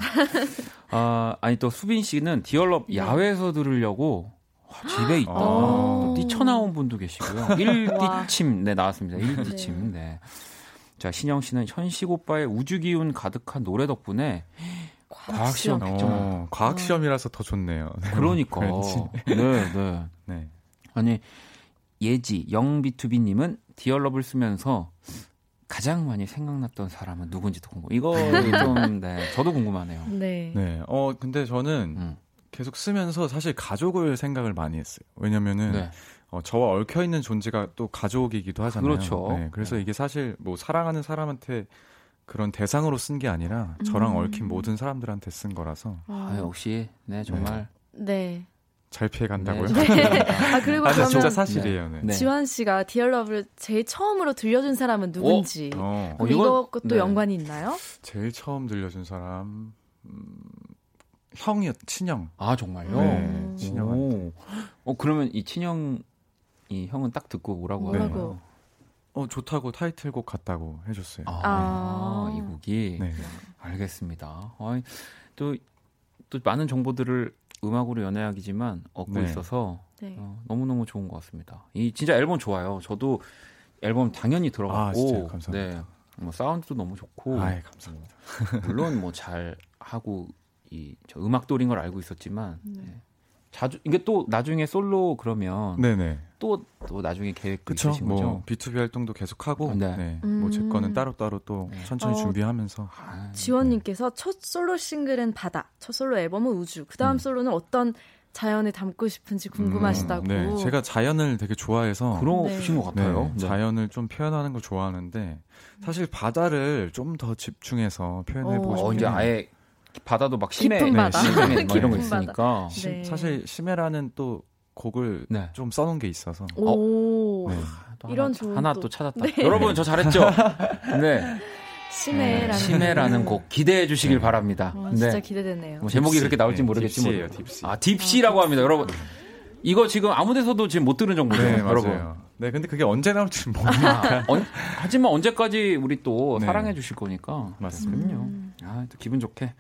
아, 아니 또 수빈 씨는 디얼럽 네. 야외에서 들으려고 집에 있다. 또 뛰쳐나온 분도 계시고요. [LAUGHS] 1뛰침 네 나왔습니다. 1뛰침 네. 네. 자 신영 씨는 현식 오빠의 우주 기운 가득한 노래 덕분에 과학 시험 100점. 어, 과학 시험이라서 더 좋네요. 그러니까. 네, 네. 네. 아니 예지 영비투비님은 디얼럽을 쓰면서 가장 많이 생각났던 사람은 누군지도 궁금. 이거 좀 네, 저도 궁금하네요. 네. 네. 어 근데 저는 음. 계속 쓰면서 사실 가족을 생각을 많이 했어요. 왜냐면은 네. 어, 저와 얽혀 있는 존재가 또 가족이기도 하잖아요. 그렇죠. 네, 그래서 네. 이게 사실 뭐 사랑하는 사람한테 그런 대상으로 쓴 게 아니라 저랑 음. 얽힌 모든 사람들한테 쓴 거라서. 아, 역시 네 정말. 네. 잘 피해 간다고요? 네. [LAUGHS] 아 그리고 아, 진짜 사실이에요. 네. 네. 지환 씨가 디얼러브를 제일 처음으로 들려준 사람은 누군지 어? 어. 이것도 네. 연관이 있나요? 제일 처음 들려준 사람 음, 형이었 친형. 아 정말요? 네, 친형. 어 그러면 이 친형 이 형은 딱 듣고 뭐라고 뭐라고? 어 좋다고 타이틀곡 같다고 해줬어요. 아, 아. 이 곡이 네. 알겠습니다. 또또 또 많은 정보들을 음악으로 연애하기지만 얻고 네. 있어서 네. 어, 너무너무 좋은 것 같습니다. 이 진짜 앨범 좋아요. 저도 앨범 당연히 들어갔고 아, 네. 뭐 사운드도 너무 좋고 아이, 감사합니다. 어, 물론 뭐 잘 하고 이 저 음악돌인 걸 알고 있었지만 네. 네. 자주 이게 또 나중에 솔로 그러면 네네. 또, 또 나중에 계획 그쵸? 있으신 뭐 거죠? B2B 활동도 계속 하고 네. 네. 음. 뭐제 거는 따로따로 또 네. 천천히 어, 준비하면서 아, 지원님께서 네. 첫 솔로 싱글은 바다, 첫 솔로 앨범은 우주, 그 다음 음. 솔로는 어떤 자연을 담고 싶은지 궁금하시다고. 음, 네, 제가 자연을 되게 좋아해서 그러신 것 같아요. 네, 자연을 좀 표현하는 걸 좋아하는데 사실 바다를 좀 더 집중해서 표현해 보고 어. 싶어요. 어, 이제 아예 바다도 막 심해, 깊은 바다. 네, 심해 [LAUGHS] 뭐 이런 거 있으니까. 네. 사실 심해라는 또 곡을 네. 좀 써놓은 게 있어서. 오. 네. 이런 하나, 하나 또 찾았다. 네. 여러분 저 잘했죠? [LAUGHS] 네. 심해라는, 네, 심해라는 곡 기대해 주시길 네. 바랍니다. 어, 진짜 기대되네요. 뭐 제목이 그렇게 나올지 모르겠지 뭐. 딥시. 아 딥시라고 합니다, 여러분. 이거 지금 아무데서도 지금 못 들은 정보죠, 네, 여러분. 네, 근데 그게 언제 나올지 모르니까. 아, 하지만 언제까지 우리 또 네. 사랑해 주실 거니까. 맞습니다. 음. 아, 또 기분 좋게.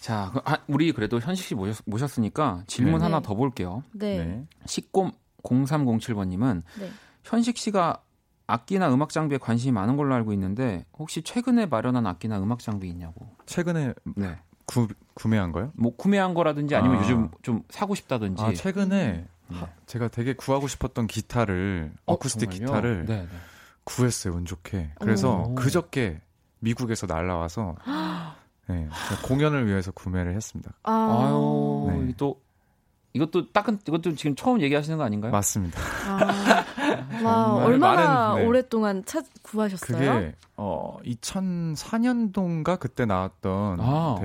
자, 그, 아, 우리 그래도 현식 씨 모셨, 모셨 으니까 질문 네. 하나 더 볼게요. 네. 네. 식곰 0307번님은 네. 현식 씨가 악기나 음악 장비에 관심이 많은 걸로 알고 있는데 혹시 최근에 마련한 악기나 음악 장비 있냐고? 최근에 네. 구, 구매한 거요? 뭐 구매한 거라든지 아니면 아. 요즘 좀 사고 싶다든지. 아, 최근에 네. 제가 되게 구하고 싶었던 기타를 어, 쿠스틱 기타를 네, 네. 구했어요 운 좋게. 그래서 오. 그저께 미국에서 날라와서 [GASPS] 네, 공연을 위해서 구매를 했습니다. 아. 유 네. 또 이것도 딱은 이것도 지금 처음 얘기하시는 거 아닌가요? 맞습니다. 아, [LAUGHS] 와 얼마나 많은, 네. 오랫동안 찾 구하셨어요? 그게 어 2004년도인가 그때 나왔던 아.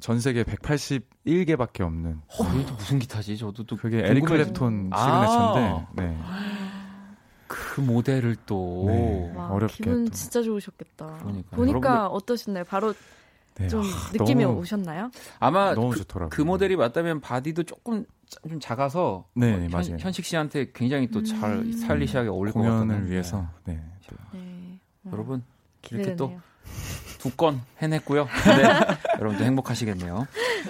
전 세계 181개밖에 없는. 어, 이게 또 무슨 기타지? 저도 또 그게 에릭 클랩톤 시그네처인데. 아. 네. 그 모델을 또 네, 와, 어렵게 기분 또. 진짜 좋으셨겠다. 그러니까. 보니까 여러분들... 어떠셨나요? 바로 네. 좀 아, 느낌이 너무, 오셨나요? 아마 너무 그, 좋더라고요. 그 모델이 맞다면 바디도 조금 좀 작아서 네, 뭐 맞아요. 현, 식 씨한테 굉장히 또잘 음. 스타일리시하게 어울릴 것. 공연을 위해서. 네. 네. 여러분 이렇게 또 두 건 해냈고요. 네. 여러분도 행복하시겠네요.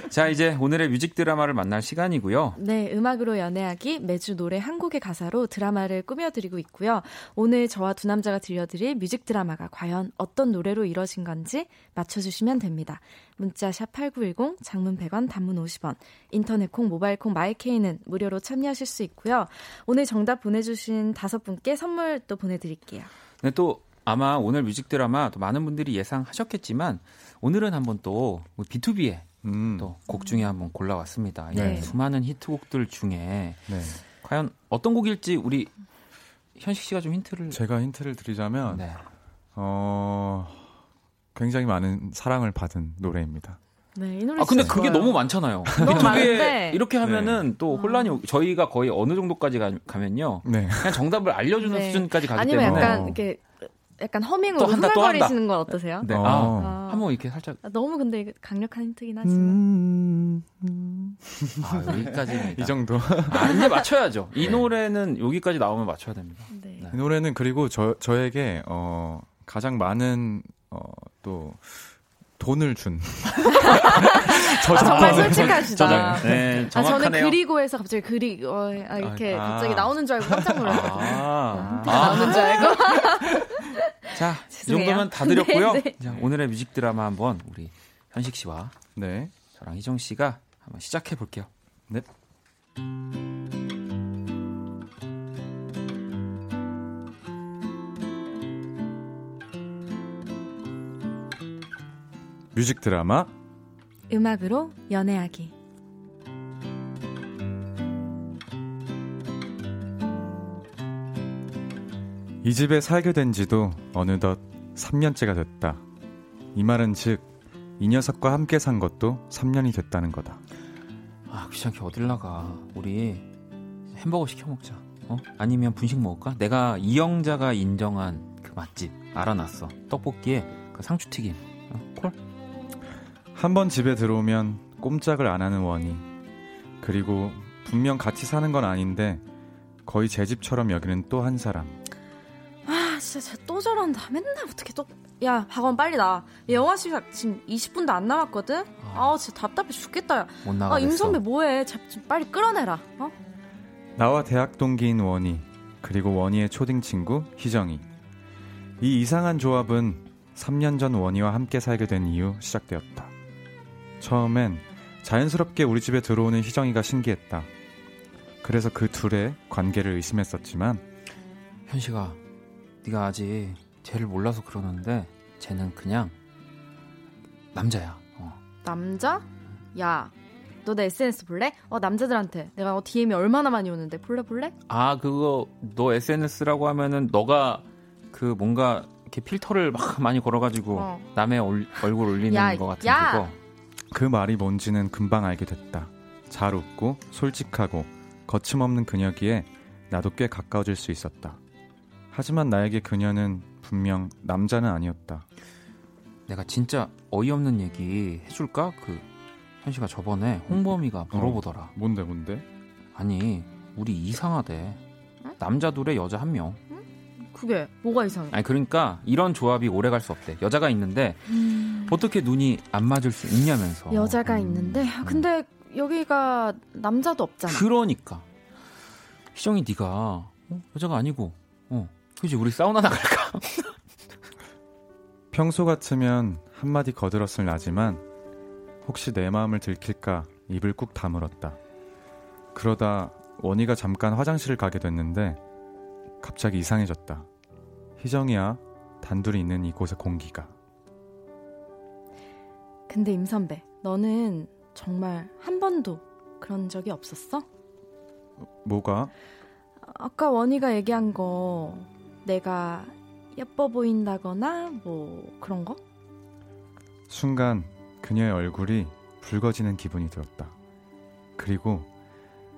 자, 이제 오늘의 뮤직 드라마를 만날 시간이고요. 네, 음악으로 연애하기 매주 노래 한 곡의 가사로 드라마를 꾸며드리고 있고요. 오늘 저와 두 남자가 들려드릴 뮤직 드라마가 과연 어떤 노래로 이뤄진 건지 맞춰주시면 됩니다. 문자 샵 8910, 장문 100원, 단문 50원, 인터넷 콩, 모바일 콩, 마이케이는 무료로 참여하실 수 있고요. 오늘 정답 보내주신 다섯 분께 선물 또 보내드릴게요. 네, 또 아마 오늘 뮤직 드라마 또 많은 분들이 예상하셨겠지만 오늘은 한번 또 B2B의 음. 또곡 중에 한번 골라왔습니다. 네. 수많은 히트곡들 중에 네. 과연 어떤 곡일지 우리 현식 씨가 좀 힌트를 제가 힌트를 드리자면 네. 어 굉장히 많은 사랑을 받은 노래입니다. 네, 이 노래 아 근데 그게 너무 많잖아요. [LAUGHS] 너무 많은데 이렇게 하면은 네. 또 혼란이 어. 저희가 거의 어느 정도까지 가, 면요 네. 그냥 정답을 알려주는 네. 수준까지 가기 아니면 때문에 약간 이렇게 약간 허밍으로 흥얼거리시는 건 어떠세요? 네. 아, 아. 한번 이렇게 살짝. 아, 너무 근데 강력한 힌트긴 하지만. 음, 음. 아, 여기까지. 이 정도. 아, 근데 맞춰야죠. 이 네. 노래는 여기까지 나오면 맞춰야 됩니다. 네. 네. 이 노래는 그리고 저, 저에게, 어, 가장 많은, 어, 또, 돈을 준. [LAUGHS] 아, 정말 솔직하시다. 저장, 네, 아, 저는 그리고에서 갑자기 그리 어, 아, 이렇게 아, 갑자기 나오는 줄 알고 깜짝 놀랐어요. 아, 아, 나오는 줄 알고. [LAUGHS] 자, 이 정도면 다 드렸고요. 네, 네. 자, 오늘의 뮤직 드라마 한번 우리 현식 씨와 네. 저랑 희정 씨가 한번 시작해 볼게요. 네. 뮤직 드라마 음악으로 연애하기 이 집에 살게 된 지도 어느덧 3년째가 됐다. 이 말은 즉, 이 녀석과 함께 산 것도 3년이 됐다는 거다. 아, 귀찮게 어딜 나가. 우리 햄버거 시켜 먹자. 어? 아니면 분식 먹을까? 내가 이영자가 인정한 그 맛집 알아놨어. 떡볶이에 그 상추튀김. 어? 콜? 한 번 집에 들어오면 꼼짝을 안 하는 원이. 그리고 분명 같이 사는 건 아닌데 거의 제 집처럼 여기는 또 한 사람. 진짜 또 저런다. 맨날 어떻게 또. 야, 박원 빨리 나. 영화 시작 지금 20분도 안 남았거든? 아, 아 진짜 답답해 죽겠다. 못 나가. 아, 임선배 뭐해. 좀 빨리 끌어내라. 어? 나와 대학 동기인 원희, 그리고 원희의 초딩 친구 희정이. 이 이상한 조합은 3년 전 원희와 함께 살게 된 이후 시작되었다. 처음엔 자연스럽게 우리 집에 들어오는 희정이가 신기했다. 그래서 그 둘의 관계를 의심했었지만 현식아 네가 아직 쟤를 몰라서 그러는데 쟤는 그냥 남자야. 어. 남자? 야, 너 내 SNS 볼래? 어 남자들한테 내가 어, DM이 얼마나 많이 오는데 볼래 볼래? 아 그거 너 SNS라고 하면은 너가 그 뭔가 이렇게 필터를 막 많이 걸어가지고 어. 남의 올, 얼굴 올리는 야, 것 같은 야. 그거. 그 말이 뭔지는 금방 알게 됐다. 잘 웃고 솔직하고 거침없는 그녀기에 나도 꽤 가까워질 수 있었다. 하지만 나에게 그녀는 분명 남자는 아니었다. 내가 진짜 어이없는 얘기 해줄까? 그 현씨가 저번에 홍범이가 어. 물어보더라. 어, 뭔데 뭔데? 아니 우리 이상하대. 응? 남자 둘에 여자 한 명. 그게 뭐가 이상해? 아니 그러니까 이런 조합이 오래 갈 수 없대. 여자가 있는데 음... 어떻게 눈이 안 맞을 수 있냐면서. 여자가 음... 있는데 아, 근데 음. 여기가 남자도 없잖아. 그러니까 희정이 네가 어? 여자가 아니고 어 그지 우리 사우나 나갈까? [LAUGHS] 평소 같으면 한마디 거들었을 나지만 혹시 내 마음을 들킬까 입을 꾹 다물었다. 그러다 원희가 잠깐 화장실을 가게 됐는데 갑자기 이상해졌다. 희정이야 단둘이 있는 이곳의 공기가. 근데 임 선배, 너는 정말 한 번도 그런 적이 없었어? 뭐가? 아까 원희가 얘기한 거 내가 예뻐 보인다거나 뭐 그런 거? 순간 그녀의 얼굴이 붉어지는 기분이 들었다. 그리고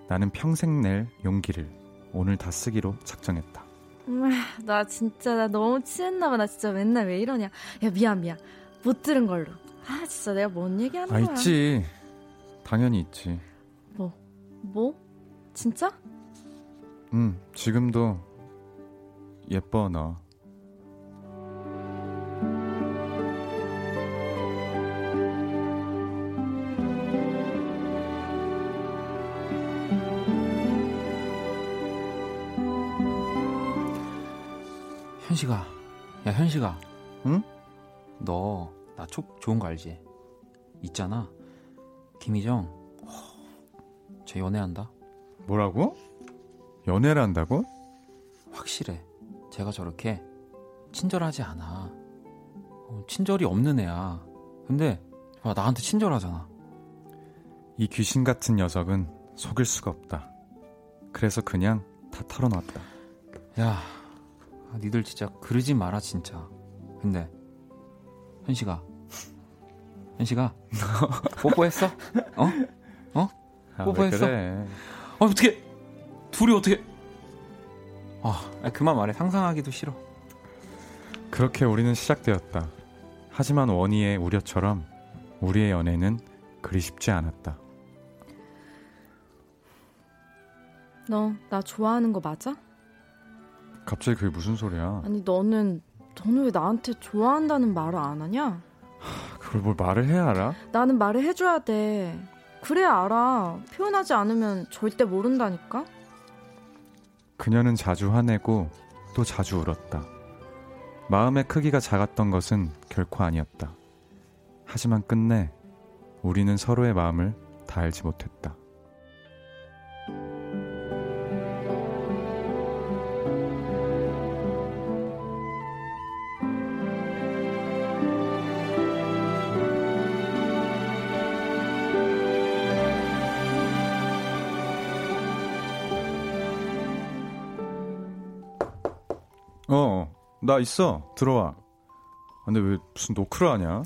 나는 평생 낼 용기를 오늘 다 쓰기로 작정했다. 음, 나 진짜 나 너무 취했나봐. 나 진짜 맨날 왜 이러냐. 야 미안 미안. 못 들은 걸로. 아 진짜 내가 뭔 얘기하는 아, 거야. 있지. 당연히 있지. 뭐? 뭐? 진짜? 응. 지금도 예뻐 너. 현식아, 야 현식아, 응? 너 나 좋은 거 알지? 있잖아, 김희정, 쟤 연애한다. 뭐라고? 연애를 한다고? 확실해. 제가 저렇게 친절하지 않아. 어, 친절이 없는 애야. 근데 와, 나한테 친절하잖아. 이 귀신 같은 녀석은 속일 수가 없다. 그래서 그냥 다 털어놨다. 야, 아, 니들 진짜 그러지 마라 진짜. 근데 현식아, 현식아, 뽀뽀했어? 어? 어? 아, 뽀뽀했어? 그래? 아 어떻게 둘이 어떻게? 아, 그만 말해. 상상하기도 싫어. 그렇게 우리는 시작되었다. 하지만 원희의 우려처럼 우리의 연애는 그리 쉽지 않았다. 너 나 좋아하는 거 맞아? 갑자기 그게 무슨 소리야? 아니 너는 너는 왜 나한테 좋아한다는 말을 안 하냐? 그걸 뭘 말을 해야 알아? 나는 말을 해줘야 돼. 그래야 알아. 표현하지 않으면 절대 모른다니까? 그녀는 자주 화내고 또 자주 울었다. 마음의 크기가 작았던 것은 결코 아니었다. 하지만 끝내 우리는 서로의 마음을 다 알지 못했다. 나 있어. 들어와. 근데 왜 무슨 노크를 하냐?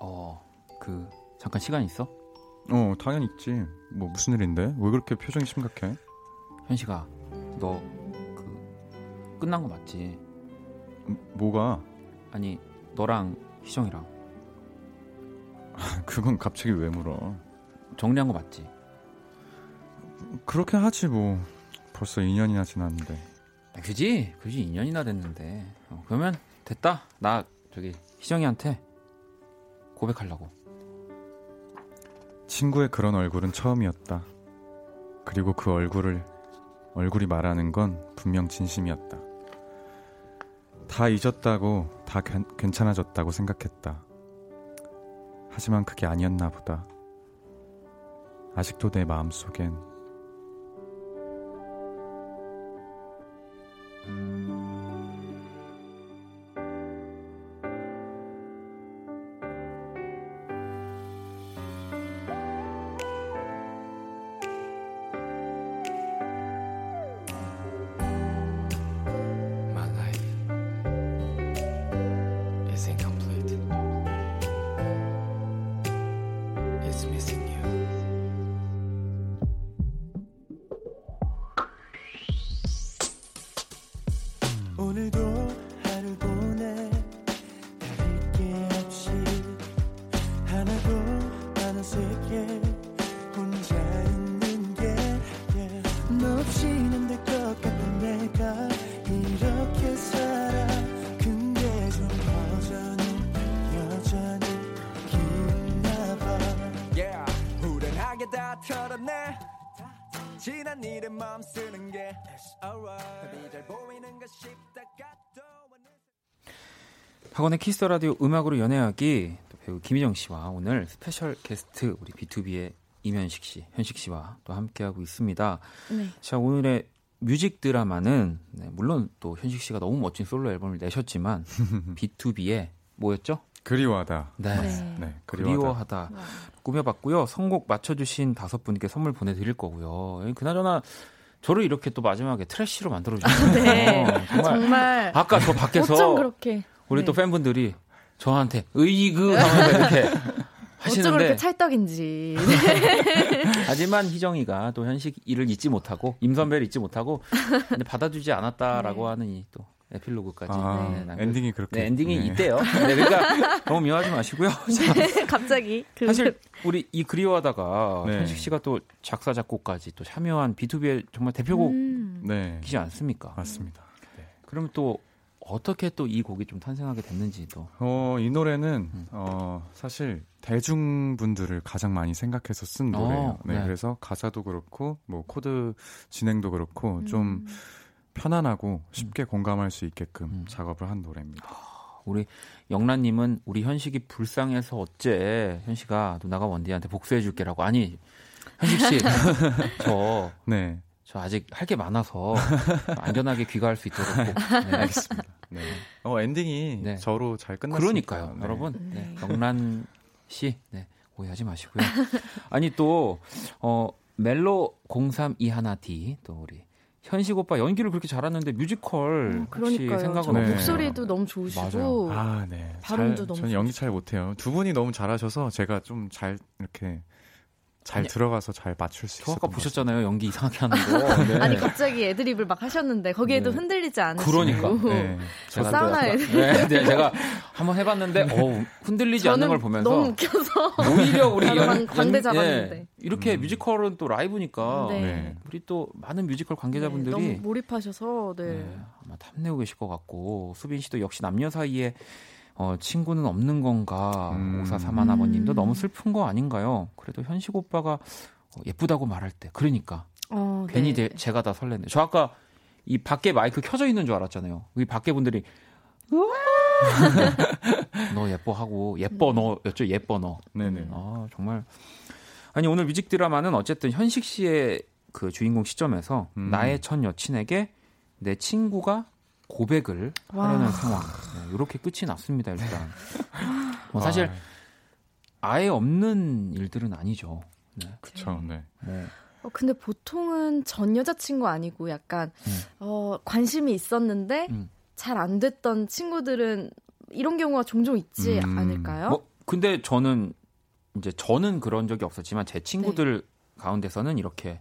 어, 그 잠깐 시간 있어? 어, 당연히 있지. 뭐 무슨 일인데? 왜 그렇게 표정이 심각해? 현식아, 너 그 끝난 거 맞지? 음, 뭐가? 아니, 너랑 희정이랑. [LAUGHS] 그건 갑자기 왜 물어? 정리한 거 맞지? 그렇게 하지 뭐. 벌써 2년이나 지났는데. 아, 그지? 그지 2년이나 됐는데. 어, 그러면 됐다. 나 저기 희정이한테 고백하려고. 친구의 그런 얼굴은 처음이었다. 그리고 그 얼굴을 얼굴이 말하는 건 분명 진심이었다. 다 잊었다고 다 괜찮아졌다고 생각했다. 하지만 그게 아니었나 보다. 아직도 내 마음속엔 오늘도 박원의 키스 라디오 음악으로 연애하기 배우 김희정 씨와 오늘 스페셜 게스트 우리 B2B의 임현식 씨, 현식 씨와 또 함께하고 있습니다. 네. 자 오늘의 뮤직 드라마는 네, 물론 또 현식 씨가 너무 멋진 솔로 앨범을 내셨지만 [LAUGHS] B2B의 뭐였죠? 그리워하다. 네. 네. 네 그리워하다. 그리워하다. 꾸며봤고요. 선곡 맞춰주신 다섯 분께 선물 보내드릴 거고요. 그나저나 저를 이렇게 또 마지막에 trash로 만들어주셨어요. 네. [LAUGHS] 정말, 정말. 아까 저 밖에서. 우리 네. 또 팬분들이 저한테 의그 하면서 이렇게 [LAUGHS] 하시는데 어쩜 그렇게 찰떡인지. [LAUGHS] 하지만 희정이가 또 현식이를 잊지 못하고 임선배를 잊지 못하고 근데 받아주지 않았다라고 네. 하는 이 또 에필로그까지 아, 네, 엔딩이 그렇게 네, 엔딩이 네. 있대요. [LAUGHS] 네, 그러니까 너무 미워하지 마시고요. [LAUGHS] 네, 갑자기 그... 사실 우리 이 그리워하다가 네. 현식 씨가 또 작사 작곡까지 또 참여한 B2B의 정말 대표곡이지 음. 않습니까? 맞습니다. 그럼 또 어떻게 또 이 곡이 좀 탄생하게 됐는지도. 어, 이 노래는 음. 어, 사실 대중분들을 가장 많이 생각해서 쓴 어, 노래예요. 어, 네, 네, 그래서 가사도 그렇고 뭐 코드 진행도 그렇고 음. 좀 편안하고 쉽게 음. 공감할 수 있게끔 음. 작업을 한 노래입니다. 아, 우리 영란님은 우리 현식이 불쌍해서 어째 현식아 누나가 원디한테 복수해줄게라고 아니 현식 씨 [LAUGHS] 저 네. 저 아직 할 게 많아서 안전하게 귀가할 수 있도록 꼭. [LAUGHS] 네, 알겠습니다. 네. 어 엔딩이 네. 저로 잘 끝났어요. 그러니까요, 네. 여러분. 네. 영란 씨, 네, 오해하지 마시고요. [LAUGHS] 아니 또 어. 멜로 0321D 또 우리 현식 오빠 연기를 그렇게 잘하는데 뮤지컬 어, 혹시 생각은 네. 목소리도 너무 좋으시고 맞아요. 아, 네. 발음도 잘, 너무 저는 연기 잘 못해요. 두 분이 너무 잘하셔서 제가 좀 잘 이렇게 잘 아니, 들어가서 잘 맞출 수 있어요. 아까 보셨잖아요. 연기 이상하게 하는 [LAUGHS] 거. 네. 아니 갑자기 애드립을 막 하셨는데 거기에도 네. 흔들리지 않으시고. 그러니까. 네. 제가 사우나 애드립. 네, 네, 제가 한번 해봤는데 어, 흔들리지 않는 걸 보면서 너무 웃겨서 오히려 우리 연, 광대 잡았는데 예, 이렇게 음. 뮤지컬은 또 라이브니까 네. 우리 또 많은 뮤지컬 관계자분들이 네, 너무 몰입하셔서 네. 네. 아마 탐내고 계실 것 같고 수빈 씨도 역시 남녀 사이에 어, 친구는 없는 건가 음. 오사사만 아버님도 너무 슬픈 거 아닌가요? 그래도 현식 오빠가 어, 예쁘다고 말할 때 그러니까 어, 괜히 네. 제가 다 설렜네. 저 아까 이 밖에 마이크 켜져 있는 줄 알았잖아요. 이 밖에 분들이 [LAUGHS] 너 예뻐하고 예뻐 너였죠 예뻐 너. 네네. 아 정말 아니 오늘 뮤직 드라마는 어쨌든 현식 씨의 그 주인공 시점에서 음. 나의 첫 여친에게 내 친구가 고백을 와. 하려는 상황. 네, 이렇게 끝이 났습니다, 일단. [LAUGHS] 뭐 사실 아예 없는 일들은 아니죠. 네. 그쵸, 네. 네. 어, 근데 보통은 전 여자친구 아니고 약간, 음. 어, 관심이 있었는데, 음. 잘안 됐던 친구들은 이런 경우가 종종 있지 음. 않을까요? 뭐, 근데 저는, 이제 저는 그런 적이 없었지만, 제 친구들 네. 가운데서는 이렇게.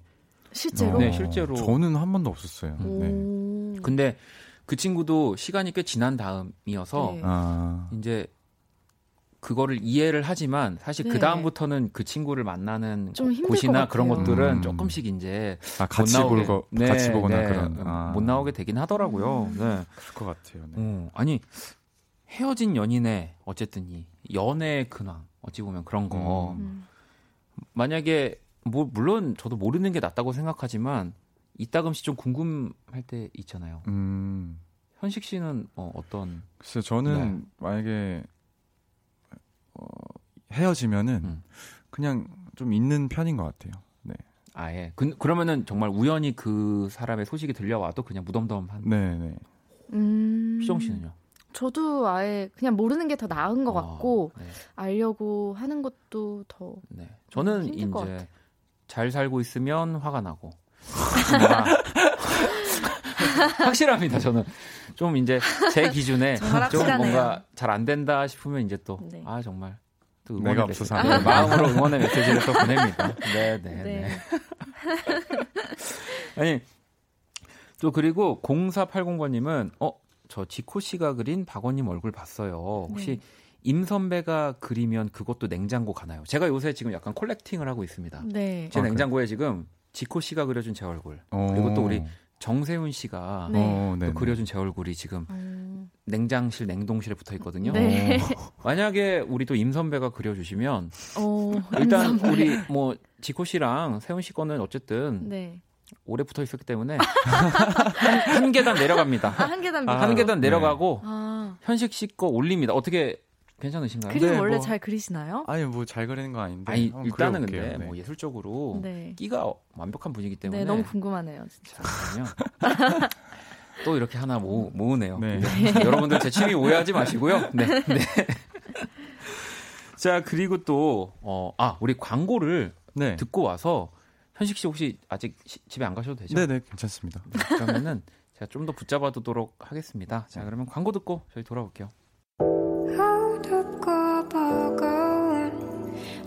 실제로? 네, 실제로. 저는 한 번도 없었어요. 네. 근데 그 친구도 시간이 꽤 지난 다음이어서 네. 아. 이제 그거를 이해를 하지만 사실 그 네. 그 다음부터는 그 친구를 만나는 곳이나 그런 것들은 음. 조금씩 이제 아, 같이 못 나오게 보고 네, 같이 보거나 네, 그런 아. 못 나오게 되긴 하더라고요. 음. 네. 그럴 것 같아요. 네. 어, 아니 헤어진 연인의 어쨌든 이 연애의 근황 어찌 보면 그런 거 음. 만약에 뭐 물론 저도 모르는 게 낫다고 생각하지만 이따금씩 좀 궁금할 때 있잖아요. 음. 현식 씨는 어, 어떤? 글쎄 저는 네. 만약에 어, 헤어지면은 음. 그냥 좀 있는 편인 것 같아요. 네. 아예. 그, 그러면은 정말 우연히 그 사람의 소식이 들려와도 그냥 무덤덤한. 네네. 네. 음. 희정 씨는요? 저도 아예 그냥 모르는 게 더 나은 것 아, 같고 네. 알려고 하는 것도 더. 네. 저는 이제 잘 살고 있으면 화가 나고 [LAUGHS] 확실합니다. 저는 좀 이제 제 [LAUGHS] 기준에 좀 뭔가 잘 안 된다 싶으면 이제 또아 네. 정말 또 응원의 메시지, 네, 마음으로 응원의 메시지를 또 [LAUGHS] 보냅니다. 네, 네, 네. 네. 아니 또 그리고 0480번님은 어저 지코 씨가 그린 박원님 얼굴 봤어요. 혹시 네. 임 선배가 그리면 그것도 냉장고 가나요? 제가 요새 지금 약간 콜렉팅을 하고 있습니다. 네. 제 아, 냉장고에 그래. 지금 지코 씨가 그려준 제 얼굴 오. 그리고 또 우리 정세훈 씨가 네. 또 그려준 제 얼굴이 지금 음. 냉장실 냉동실에 붙어 있거든요. 네. 만약에 우리 또 임 선배가 그려주시면 오, 일단 우리 뭐 지코 씨랑 세훈 씨 거는 어쨌든 네. 오래 붙어 있었기 때문에 한, 한, 계단 내려갑니다. 아, 한 계단 아, 한 계단 내려가고 네. 아. 현식 씨 거 올립니다. 어떻게 괜찮으신가요? 그림 네, 원래 뭐, 잘 그리시나요? 아니 뭐 잘 그리는 거 아닌데. 아니 일단은 그려볼게요. 근데 네. 뭐 예술적으로 네. 끼가 완벽한 분이기 때문에. 네, 너무 궁금하네요. 그러면 또 이렇게 하나 모, 모으네요. 네. 네. [LAUGHS] 여러분들 제 취미 오해하지 마시고요. 네. 네. 자 그리고 또 어, 아 우리 광고를 네. 듣고 와서 현식 씨 혹시 아직 시, 집에 안 가셔도 되죠? 네네 괜찮습니다. 네, 그러면은 제가 좀 더 붙잡아두도록 하겠습니다. 자 그러면 광고 듣고 저희 돌아올게요.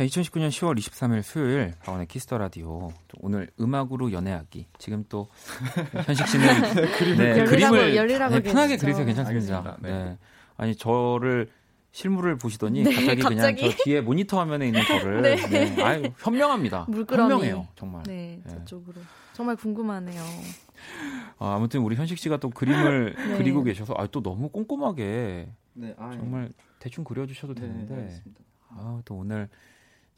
자, 2019년 10월 23일 수요일 박원의 키스 더 라디오 오늘 음악으로 연애하기 지금 또 [LAUGHS] 현식 씨는 네, [LAUGHS] 그림을, 네, 그림을 열리라고 네, 편하게 그리세요 괜찮습니다. 네. 네. 아니 저를 실물을 보시더니 네, 갑자기, 갑자기, 그냥 저 뒤에 모니터 화면에 있는 저를 [LAUGHS] 네. 네. 아유 현명합니다. 물끄러미. 현명해요 정말. 네, 네. 저쪽으로 정말 궁금하네요. 아, 아무튼 우리 현식 씨가 또 그림을 네. 그리고 계셔서 아, 또 너무 꼼꼼하게 네, 아, 정말 대충 그려주셔도 되는데 아, 또 오늘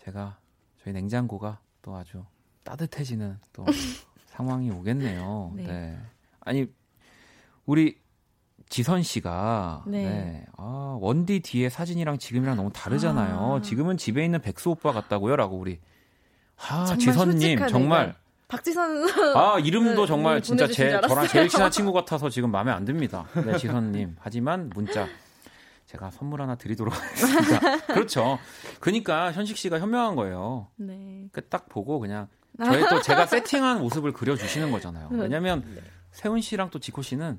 제가 저희 냉장고가 또 아주 따뜻해지는 또 [LAUGHS] 상황이 오겠네요. 네. 네. 아니 우리 지선 씨가 네. 네. 아, 원디 뒤에 사진이랑 지금이랑 너무 다르잖아요. 아. 지금은 집에 있는 백수 오빠 같다고요라고 우리 아, 지선 님 정말 박지선 아 이름도 네, 정말 진짜 제 저랑 제일 친한 친구 같아서 지금 마음에 안 듭니다. 네 지선 님 하지만 문자 제가 선물 하나 드리도록 하겠습니다. [LAUGHS] 그렇죠. 그러니까 현식 씨가 현명한 거예요. 네. 딱 보고 그냥 저희 또 제가 세팅한 모습을 그려주시는 거잖아요. 왜냐면 네. 세훈 씨랑 또 지코 씨는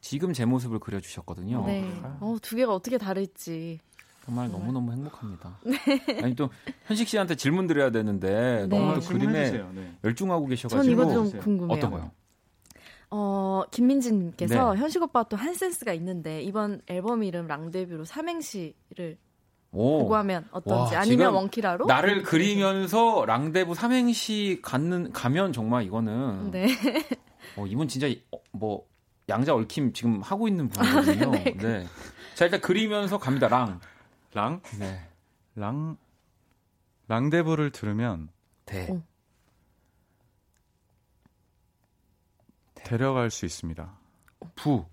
지금 제 모습을 그려주셨거든요. 네. 아. 어, 두 개가 어떻게 다를지. 정말 네. 너무 너무 행복합니다. 네. 아니 또 현식 씨한테 질문 드려야 되는데 네. 너무 또 그림에 네. 열중하고 계셔가지고 전 이거 좀 궁금해요. 어떤 거요? 어 김민진님께서 네. 현식 오빠 또 한 센스가 있는데 이번 앨범 이름 랑데뷰로 삼행시를 오. 보고 하면 어떤지 와, 아니면 원키라로 나를 그리면서 랑데부 삼행시 갖는 가면 정말 이거는 네. 어, 이분 진짜 어, 뭐 양자 얽힘 지금 하고 있는 [LAUGHS] 분이거든요. 네. 네. 자 일단 그리면서 갑니다. 랑. 랑? 네. 랑 랑데부를 들으면 대. 어. 데려갈 수 있습니다. 부.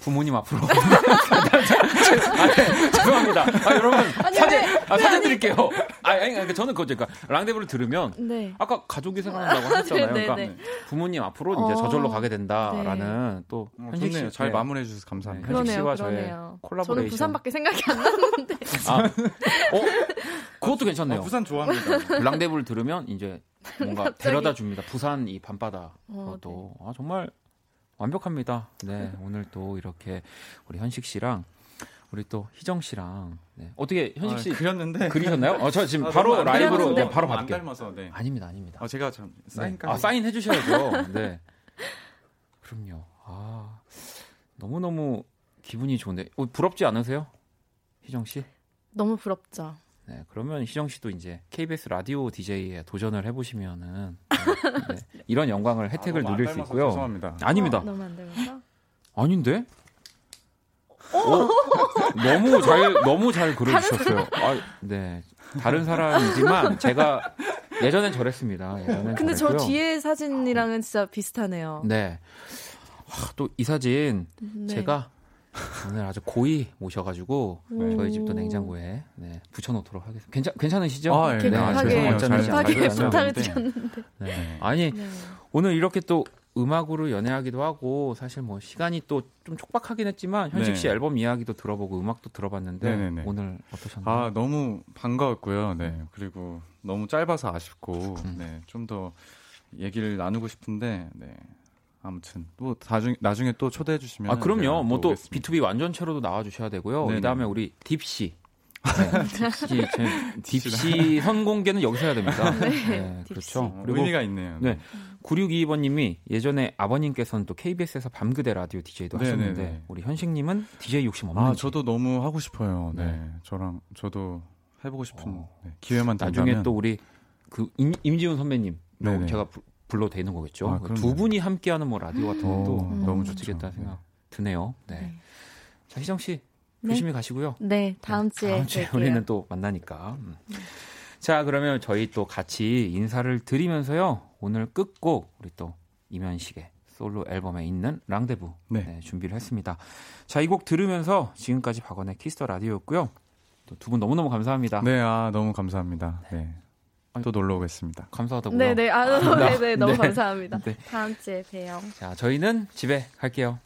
부모님 앞으로. [LAUGHS] 아, 네, 죄송합니다. 아, 여러분 아니, 사진 네. 아, 사진 드릴게요. 아, 아니, 그러니까 저는 그거 그러니까 랑데부를 들으면 네. 아까 가족이 생각난다고 하셨잖아요. 네, 네, 그러니까 부모님 앞으로 이제 어... 저절로 가게 된다라는 또 어, 현식 씨잘 마무리해 주셔서 감사합니다. 현식 씨와 저의 콜라보레이션. 저는 부산밖에 생각이 안 났는데. 아, 어? 그것도 괜찮네요. 아, 부산 좋아합니다. 랑데부를 들으면 이제 뭔가 데려다 줍니다. 부산 이 밤바다. 어, 또 아, 정말 완벽합니다. 네, 오늘 또 이렇게 우리 현식 씨랑 우리 또 희정 씨랑 네. 어떻게 현식 씨 아, 그렸는데 그리셨나요? 어, 저 지금 아, 바로 라이브로 네, 바로 받을게요. 닮아서, 네. 아닙니다, 아닙니다. 아, 제가 참 사인 네. 아, 사인 해주셔야죠. [LAUGHS] 네. 그럼요. 아 너무 너무 기분이 좋은데 어, 부럽지 않으세요, 희정 씨? 너무 부럽죠. 네, 그러면 희정 씨도 이제 KBS 라디오 DJ에 도전을 해보시면은 네, 네, [LAUGHS] 이런 영광을 혜택을 아, 누릴 수 있고요. 죄송합니다. 아닙니다. 어, 너무 안 닮았어? 아닌데? 어? 너무 잘 너무 잘 그려주셨어요. 아, 네, 다른 사람이지만 제가 예전엔 저랬습니다. 예전엔 근데 저랬고요. 저 뒤에 사진이랑은 진짜 비슷하네요. 네. 아, 또이 사진 네. 제가 오늘 아주 고이 모셔가지고 네. 저희 집도 냉장고에 네, 붙여놓도록 하겠습니다. 괜찮 괜찮으시죠? 아, 네. 급하게 급하게 부탁을 드렸는데. 네. 아니 네. 오늘 이렇게 또 음악으로 연애하기도 하고 사실 뭐 시간이 또 좀 촉박하긴 했지만 현식 씨 네. 앨범 이야기도 들어보고 음악도 들어봤는데 네네네. 오늘 어떠셨나요? 아 너무 반가웠고요. 네 그리고 너무 짧아서 아쉽고 음. 네좀 더 얘기를 나누고 싶은데 네 아무튼 또 나중 나중에 또 초대해 주시면 아 그럼요. 뭐 또 B2B 완전체로도 나와 주셔야 되고요. 그 다음에 우리 딥시 네, 딥시, 딥시 선공개는 여기서 해야 됩니다. 네, 네 그렇죠. 어, 그리고 의미가 있네요. 네. 9622번님이 예전에 아버님께서는 또 KBS에서 밤그대 라디오 DJ도 네네네. 하셨는데 네, 네. 우리 현식님은 DJ 욕심 없는지. 아 저도 너무 하고 싶어요. 네, 네. 저랑 저도 해보고 싶은 어. 네, 기회만 된다면. 나중에 또 우리 그 임, 임지훈 선배님 제가 불러도 되는 거겠죠. 아, 두 분이 함께하는 뭐 라디오 같은 것도 음. 너무 좋겠다 생각 드네요. 네. 네. 자 희정 씨 네. 조심히 가시고요. 네, 다음 주에 다음 주에 우리는 또 만나니까. 음. 자 그러면 저희 또 같이 인사를 드리면서요. 오늘 끝곡 우리 또 이면식의 솔로 앨범에 있는 랑데부 네. 네, 준비를 했습니다. 자 이 곡 들으면서 지금까지 박원의 키스 더 라디오였고요. 또 두 분 너무너무 감사합니다. 네, 아 너무 감사합니다. 네. 또 놀러 오겠습니다. 감사하다고요. 네네, 아, 아 [LAUGHS] 네네, 네, 너무 네. 감사합니다. 네. 다음 주에 봬요. 자, 저희는 집에 갈게요.